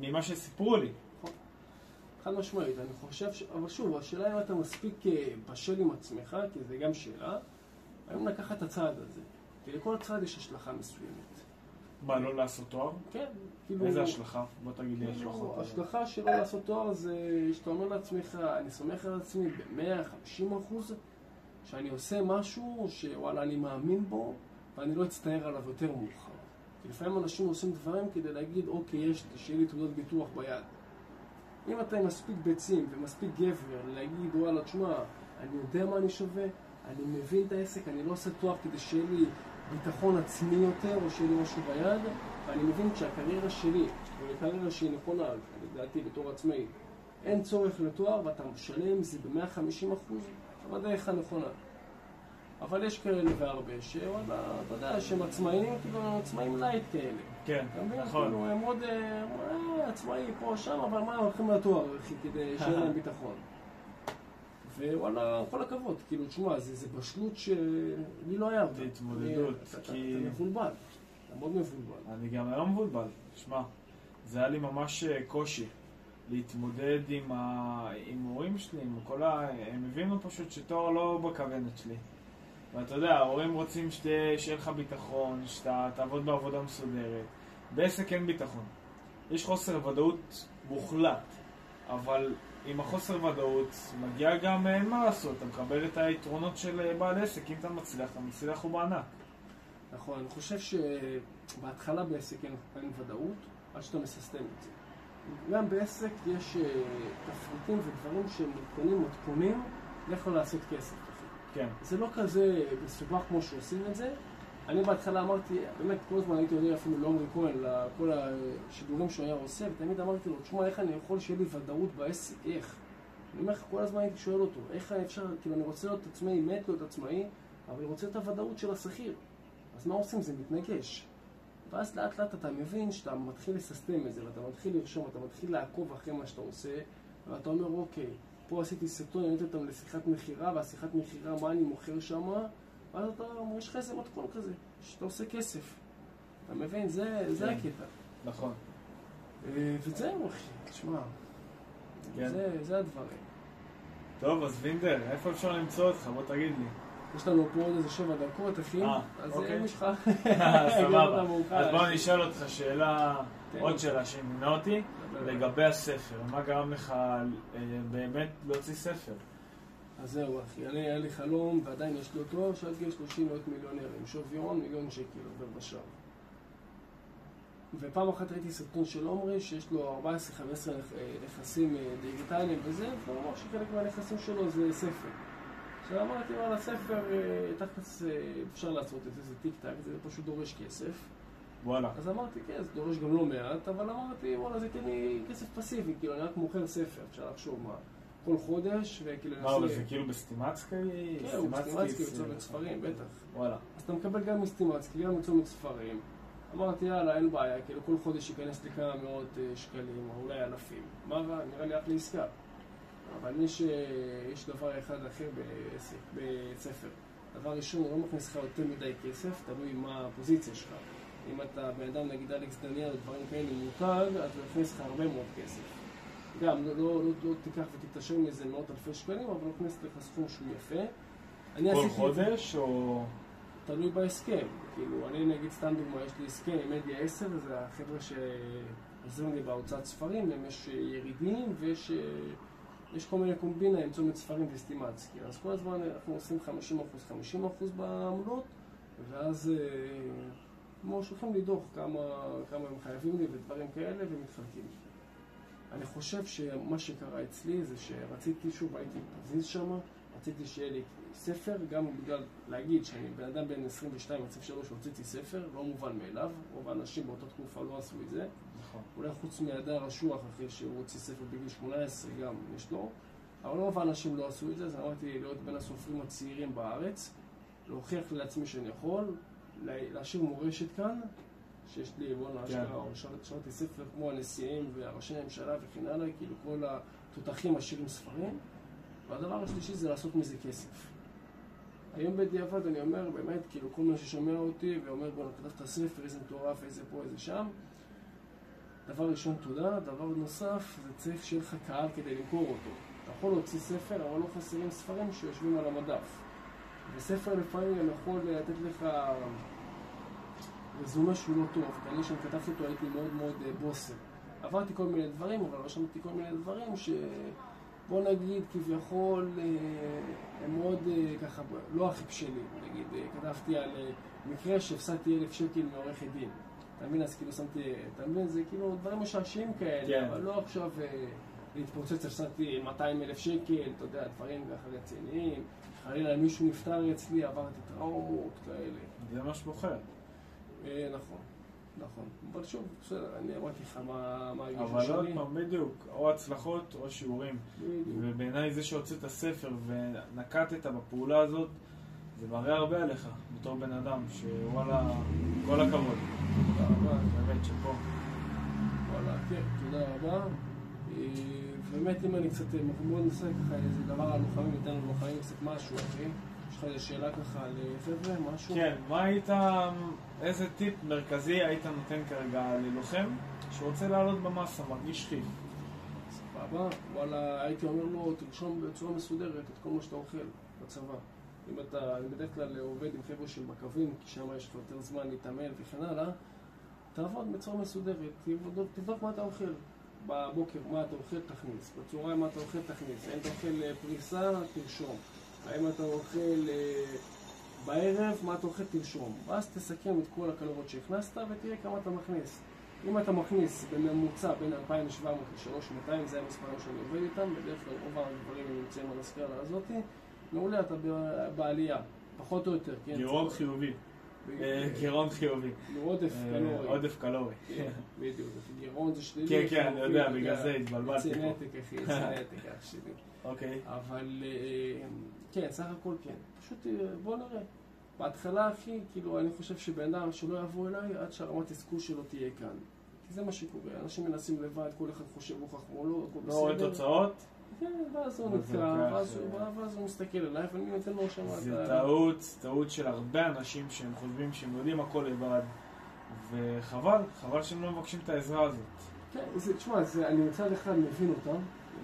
ממה שסיפרו לי. חד משמעית, אני חושב ש... אבל שוב, השאלה אם אתה מספיק אה, בשל עם עצמך, כי זה גם שאלה, היום לקחת את הצעד הזה. כי לכל צעד יש השלכה מסוימת. מה, לא לעשות תואר? כן, כאילו... איזה השלכה? בוא תגיד לי כאילו, השלכות. השלכה של לא לעשות תואר זה שאתה אומר לעצמך, אני סומך על עצמי ב-150 אחוז, שאני עושה משהו שוואלה אני מאמין בו, ואני לא אצטער עליו יותר מאוחר. כי לפעמים אנשים עושים דברים כדי להגיד, אוקיי, יש, שיהיה לי תעודת ביטוח ביד. אם אתה עם מספיק ביצים ומספיק גבר להגיד, וואלה, תשמע, אני יודע מה אני שווה, אני מבין את העסק, אני לא עושה תואר כדי שיהיה לי ביטחון עצמי יותר, או שיהיה לי משהו ביד, ואני מבין שהקריירה שלי, ולקריירה שהיא נכונה, לדעתי בתור עצמאי, אין צורך לתואר ואתה משלם זה ב-150 אחוז, בדרך הנכונה. אבל יש כאלה והרבה שוואלה, אתה יודע, שהם עצמאים, כאילו עצמאים light כאלה. כן? נכון. כאילו, הם עוד אה, אה, עצמאי פה שם, אבל מה, הם הולכים לתואר, אחי, כדי שיהיה להם ביטחון. ווואלה, כל הכבוד, כאילו, תשמע, זה, זה בשלות שלי לא היה. זה התמודדות, כי- אתה מבולבל, אתה מאוד מבולבל. אני גם היום מבולבל. שמע, זה היה לי ממש אה, קושי להתמודד עם ההימורים שלי, עם כל ה... הם הבינו פשוט שתואר לא בכוונת שלי. ואתה יודע, ההורים רוצים שיהיה לך ביטחון, שאתה תעבוד בעבודה מסודרת. בעסק אין ביטחון. יש חוסר ודאות מוחלט, אבל עם החוסר ודאות מגיע גם, אין מה לעשות, אתה מקבל את היתרונות של אה, בעל עסק, אם אתה מצליח, אתה מצליח הוא בענק. נכון, אני חושב שבהתחלה בעסק אין, אין ודאות, עד שאתה מססטם את זה. גם בעסק יש אה, תפריטים ודברים שהם מתכונים, מתכונים, איך לא לעשות כסף. כן, זה לא כזה מסובך כמו שעושים את זה. אני בהתחלה אמרתי, באמת כל הזמן הייתי יודע אפילו לעומרי כהן, לכל השידורים שהוא היה עושה, ותמיד אמרתי לו, תשמע, איך אני יכול שיהיה לי ודאות בעסק, איך? אני אומר לך, כל הזמן הייתי שואל אותו, איך אפשר, כאילו אני רוצה להיות עצמאי, מת להיות עצמאי, אבל אני רוצה את הוודאות של השכיר. אז מה עושים? זה מתנגש. ואז לאט לאט אתה מבין שאתה מתחיל לססטם את זה, ואתה מתחיל לרשום, אתה מתחיל לעקוב אחרי מה שאתה עושה, ואתה אומר, אוקיי, פה עשיתי סרטון, אני אותם לשיחת מכירה, והשיחת מכירה, מה אני מוכר שם, ואז אתה אומר, יש לך איזה מתכון כזה, שאתה עושה כסף. אתה מבין? זה, זה כן. הקטע. נכון. אה, וזהו, אחי, תשמע, כן. זה, זה הדברים. טוב, אז וינדר, איפה אפשר למצוא אותך? בוא תגיד לי. יש לנו פה עוד איזה שבע דקות, אחי, אה, אז אוקיי. אם יש לך... סבבה. אז בוא. אני אשאל אותך שאלה. עוד שאלה שעניינה אותי. לגבי הספר. מה גרם לך אה, באמת להוציא ספר? אז זהו, אחי, אני, היה לי חלום, ועדיין יש לי אותו, שעד גיל 30 להיות מיליונר, עם שווי הון מיליון שקל עובר בשער. ופעם אחת ראיתי סרטון של עומרי, שיש לו 14-15 נכסים אה, דיגיטליים וזה, והוא אמר שחלק מהנכסים שלו זה ספר. עכשיו אמרתי, וואלה, ספר, אה, תכלס אה, אפשר לעשות את זה, זה טיק טק, זה פשוט דורש כסף. וואלה. אז אמרתי, כן, זה דורש גם לא מעט, אבל אמרתי, וואלה, זה ייתן לי כסף פסיבי, כאילו, אני רק מוכר ספר, אפשר לחשוב מה, כל חודש, וכאילו, מה, אבל זה כאילו בסטימצקי? כן, הוא סטימצקי, צומת ספרים, בטח. וואלה. אז אתה מקבל גם מסטימצקי, גם מצומת ספרים. אמרתי, יאללה, אין בעיה, כאילו, כל חודש ייכנס לי כמה מאות אה, שקלים, או אולי אלפים. מה רע? נראה לי אחלה עסקה. אבל יש, אה, יש דבר אחד אחר בעסק, בספר. דבר ראשון, הוא לא מכניס לך יותר מדי כסף, תלוי מה הפוזיציה שלך. אם אתה בן אדם, נגיד אלכס דניאל או דברים כאלה מותג, אז הוא יכניס לך הרבה מאוד כסף. גם, לא, לא, לא, לא תיקח ותתעשר מזה מאות אלפי שקלים, אבל הוא יכניס לך סכום שהוא יפה. אני כל עשיתי זה- חודש או... תלוי בהסכם. כאילו, אני נגיד, סתם דוגמה, יש לי הסכם עם מדיה 10, זה החבר'ה שעוזרים לי בהוצאת ספרים, להם יש אה, ירידים ויש אה, יש כל מיני קומבינה עם צומת ספרים וסטימצקי. אז כל הזמן אנחנו עושים 50%, 50% בעמלות, ואז כמו שולחים לי דוח כמה, כמה הם חייבים לי ודברים כאלה, ומתחלקים. אני חושב שמה שקרה אצלי זה שרציתי, שוב, הייתי פזיז שם, רציתי שיהיה לי ספר, גם בגלל להגיד שאני בן אדם בן 22, מצב שלוש, הוצאתי ספר, לא מובן מאליו, רוב האנשים באותה תקופה לא עשו את זה. נכון. אולי חוץ מהדר אשוח, אחרי שהוא הוציא ספר בגיל 18, גם יש לו. אבל רוב האנשים לא עשו את זה, אז אמרתי להיות בין הסופרים הצעירים בארץ, להוכיח לעצמי שאני יכול, להשאיר מורשת כאן, שיש לי, בואנה, כן. אשכרה, שרתי ספר כמו הנשיאים והראשי הממשלה וכן הלאה, כאילו כל התותחים משאירים ספרים. והדבר השלישי זה לעשות מזה כסף. היום בדיעבד אני אומר, באמת, כאילו כל מי ששומע אותי ואומר, בואנה, כתבת ספר, איזה מטורף, איזה פה, איזה שם, דבר ראשון, תודה. דבר נוסף, זה צריך שיהיה לך קהל כדי למכור אותו. אתה יכול להוציא ספר, אבל לא חסרים ספרים שיושבים על המדף. וספר לפעמים גם יכול לתת לך רזומה שהוא לא טוב, כי אני, כשכתבתי אותו, הייתי מאוד מאוד אה, בוסר. עברתי כל מיני דברים, אבל רשמתי כל מיני דברים ש... בוא נגיד, כביכול, אה, הם מאוד אה, ככה, לא הכי בשלים. נגיד, כתבתי על מקרה שהפסדתי אלף שקל מעורכת דין. אתה מבין? אז כאילו שמתי, אתה מבין? זה כאילו דברים משעשעים כאלה, כן. אבל לא עכשיו להתפוצץ, הפסדתי 200 אלף שקל, אתה יודע, דברים ככה רציניים. חלילה מישהו נפטר אצלי, עברתי טראומות כאלה. זה מה שבוחר. אה, נכון, נכון. אבל שוב, בסדר, אני אמרתי לך מה מה הגישה אבל עוד שלי. פעם, בדיוק, או הצלחות או שיעורים. ובעיניי זה שהוצאת ספר ונקטת בפעולה הזאת, זה מראה הרבה עליך, בתור בן אדם, שוואלה, כל הכבוד. תודה רבה. באמת, שאפו. וואלה, כן, תודה רבה. אה, באמת, אם אני קצת, אה, בוא נעשה ככה איזה דבר על לוחמים, ניתן ללוחמים קצת משהו, אחי. יש לך איזה שאלה ככה לחבר'ה, משהו? כן, מה היית, איזה טיפ מרכזי היית נותן כרגע ללוחם שרוצה לעלות במסה, מרגיש חיף? סבבה. וואלה, הייתי אומר לו, תרשום בצורה מסודרת את כל מה שאתה אוכל בצבא. אם אתה, אני בדרך כלל עובד עם חבר'ה של בקווים, כי שם יש לך יותר זמן להתאמן וכן הלאה, תעבוד בצורה מסודרת, תבדוק מה אתה אוכל. בבוקר, מה אתה אוכל, תכניס. בצהריים, מה אתה אוכל, תכניס. האם אתה אוכל אה, פריסה, תרשום. האם אתה אוכל אה, בערב, מה אתה אוכל, תרשום. ואז תסכם את כל הקלוריות שהכנסת ותראה כמה אתה מכניס. אם אתה מכניס בממוצע בין 2,700 ל-3,200, זה המספרים שאני עובד איתם, בדרך כלל רוב הדברים נמצאים על הסקאלה הזאתי, מעולה, אתה בעלייה, פחות או יותר, כן? גירעון חיובי. אה, גירעון חיובי. עודף אה, קלורי. עודף קלורי. כן, בדיוק, גירעון זה שלילי. כן, כן, אני יודע, בגלל זה התבלבלתי פה. צנטק, אחי, צנטק, אח שלי. אוקיי. אבל אה, כן, סך הכל כן. פשוט בוא נראה. בהתחלה, אחי, כאילו, אני חושב שבן אדם שלא יבוא אליי עד שהרמת תסכול שלו תהיה כאן. כי זה מה שקורה. אנשים מנסים לבד, כל אחד חושב הוא חכמולוג, הכל לא רואה בסדר. תוצאות, כן, ואז הוא לוקח, ואז הוא מסתכל עליי, ואני נותן לו שם זה. טעות, טעות של הרבה אנשים שהם חושבים שהם יודעים הכל לבד, וחבל, חבל שהם לא מבקשים את העזרה הזאת. כן, תשמע, אני מצד אחד מבין אותם,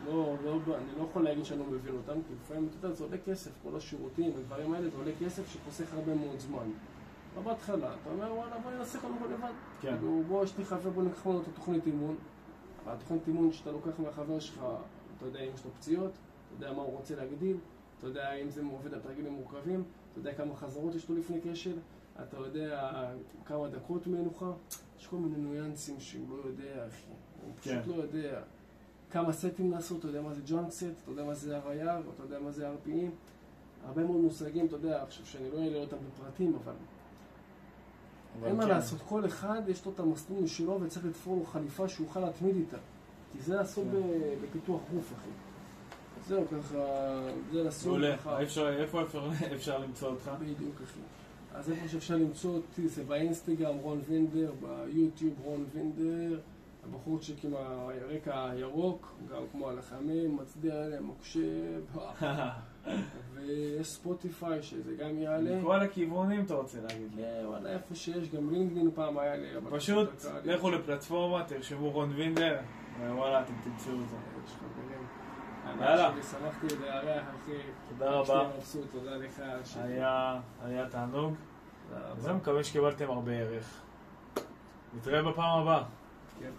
לא, לא, אני לא יכול להגיד שאני לא מבין אותם, כי לפעמים, אתה יודע, זה עולה כסף, כל השירותים והדברים האלה, זה עולה כסף שחוסך הרבה מאוד זמן. אבל בהתחלה, אתה אומר, וואלה, בוא ננסה קודם כל לבד. כן. כאילו, בוא, יש לי חבר, בוא ניקח ממנו את התוכנית אימון. התוכנית אימון שאתה לוקח מהחבר שלך, אתה יודע אם יש לו פציעות, אתה יודע מה הוא רוצה להגדיל, אתה יודע אם זה עובד על תרגילים מורכבים, אתה יודע כמה חזרות יש לו לפני כשל, אתה יודע כמה דקות מנוחה, יש כל מיני ניואנסים שהוא לא יודע, אחי. הוא פשוט כן. לא יודע. כמה סטים נעשו, אתה יודע מה זה junk set, אתה יודע מה זה RIR, אתה יודע מה זה RPE. הרבה מאוד מושגים, אתה יודע, עכשיו שאני לא אעלה אותם בפרטים, אבל אבל אין מה כן. לעשות, כל אחד יש לו את המסלול משלו וצריך לתפור לו חליפה שהוא יוכל להתמיד איתה. כי זה לעשות כן. בפיתוח גוף, אחי. זהו, ככה, זה לעשות מעולה, ככה. איפה אפשר- למצוא אותך? בדיוק, אחי. אז איפה שאפשר למצוא אותי זה באינסטגרם, רון וינדר, ביוטיוב, רון וינדר, הבחורצ'יק עם הרקע הירוק, גם כמו הלחמים, מצדיע להם, מקשב, ויש ספוטיפיי שזה גם יעלה. מכל הכיוונים אתה רוצה להגיד לי. כן, וואלה, איפה שיש, גם לינקדאין פעם היה לי. פשוט לכו לפלטפורמה, תרשמו רון וינדר, ווואלה, אתם תמצאו את זה. יאללה. שמחתי לארח, אחי. תודה רבה. תודה לך. היה היה תענוג. זהו, מקווה שקיבלתם הרבה ערך. נתראה בפעם הבאה. כן.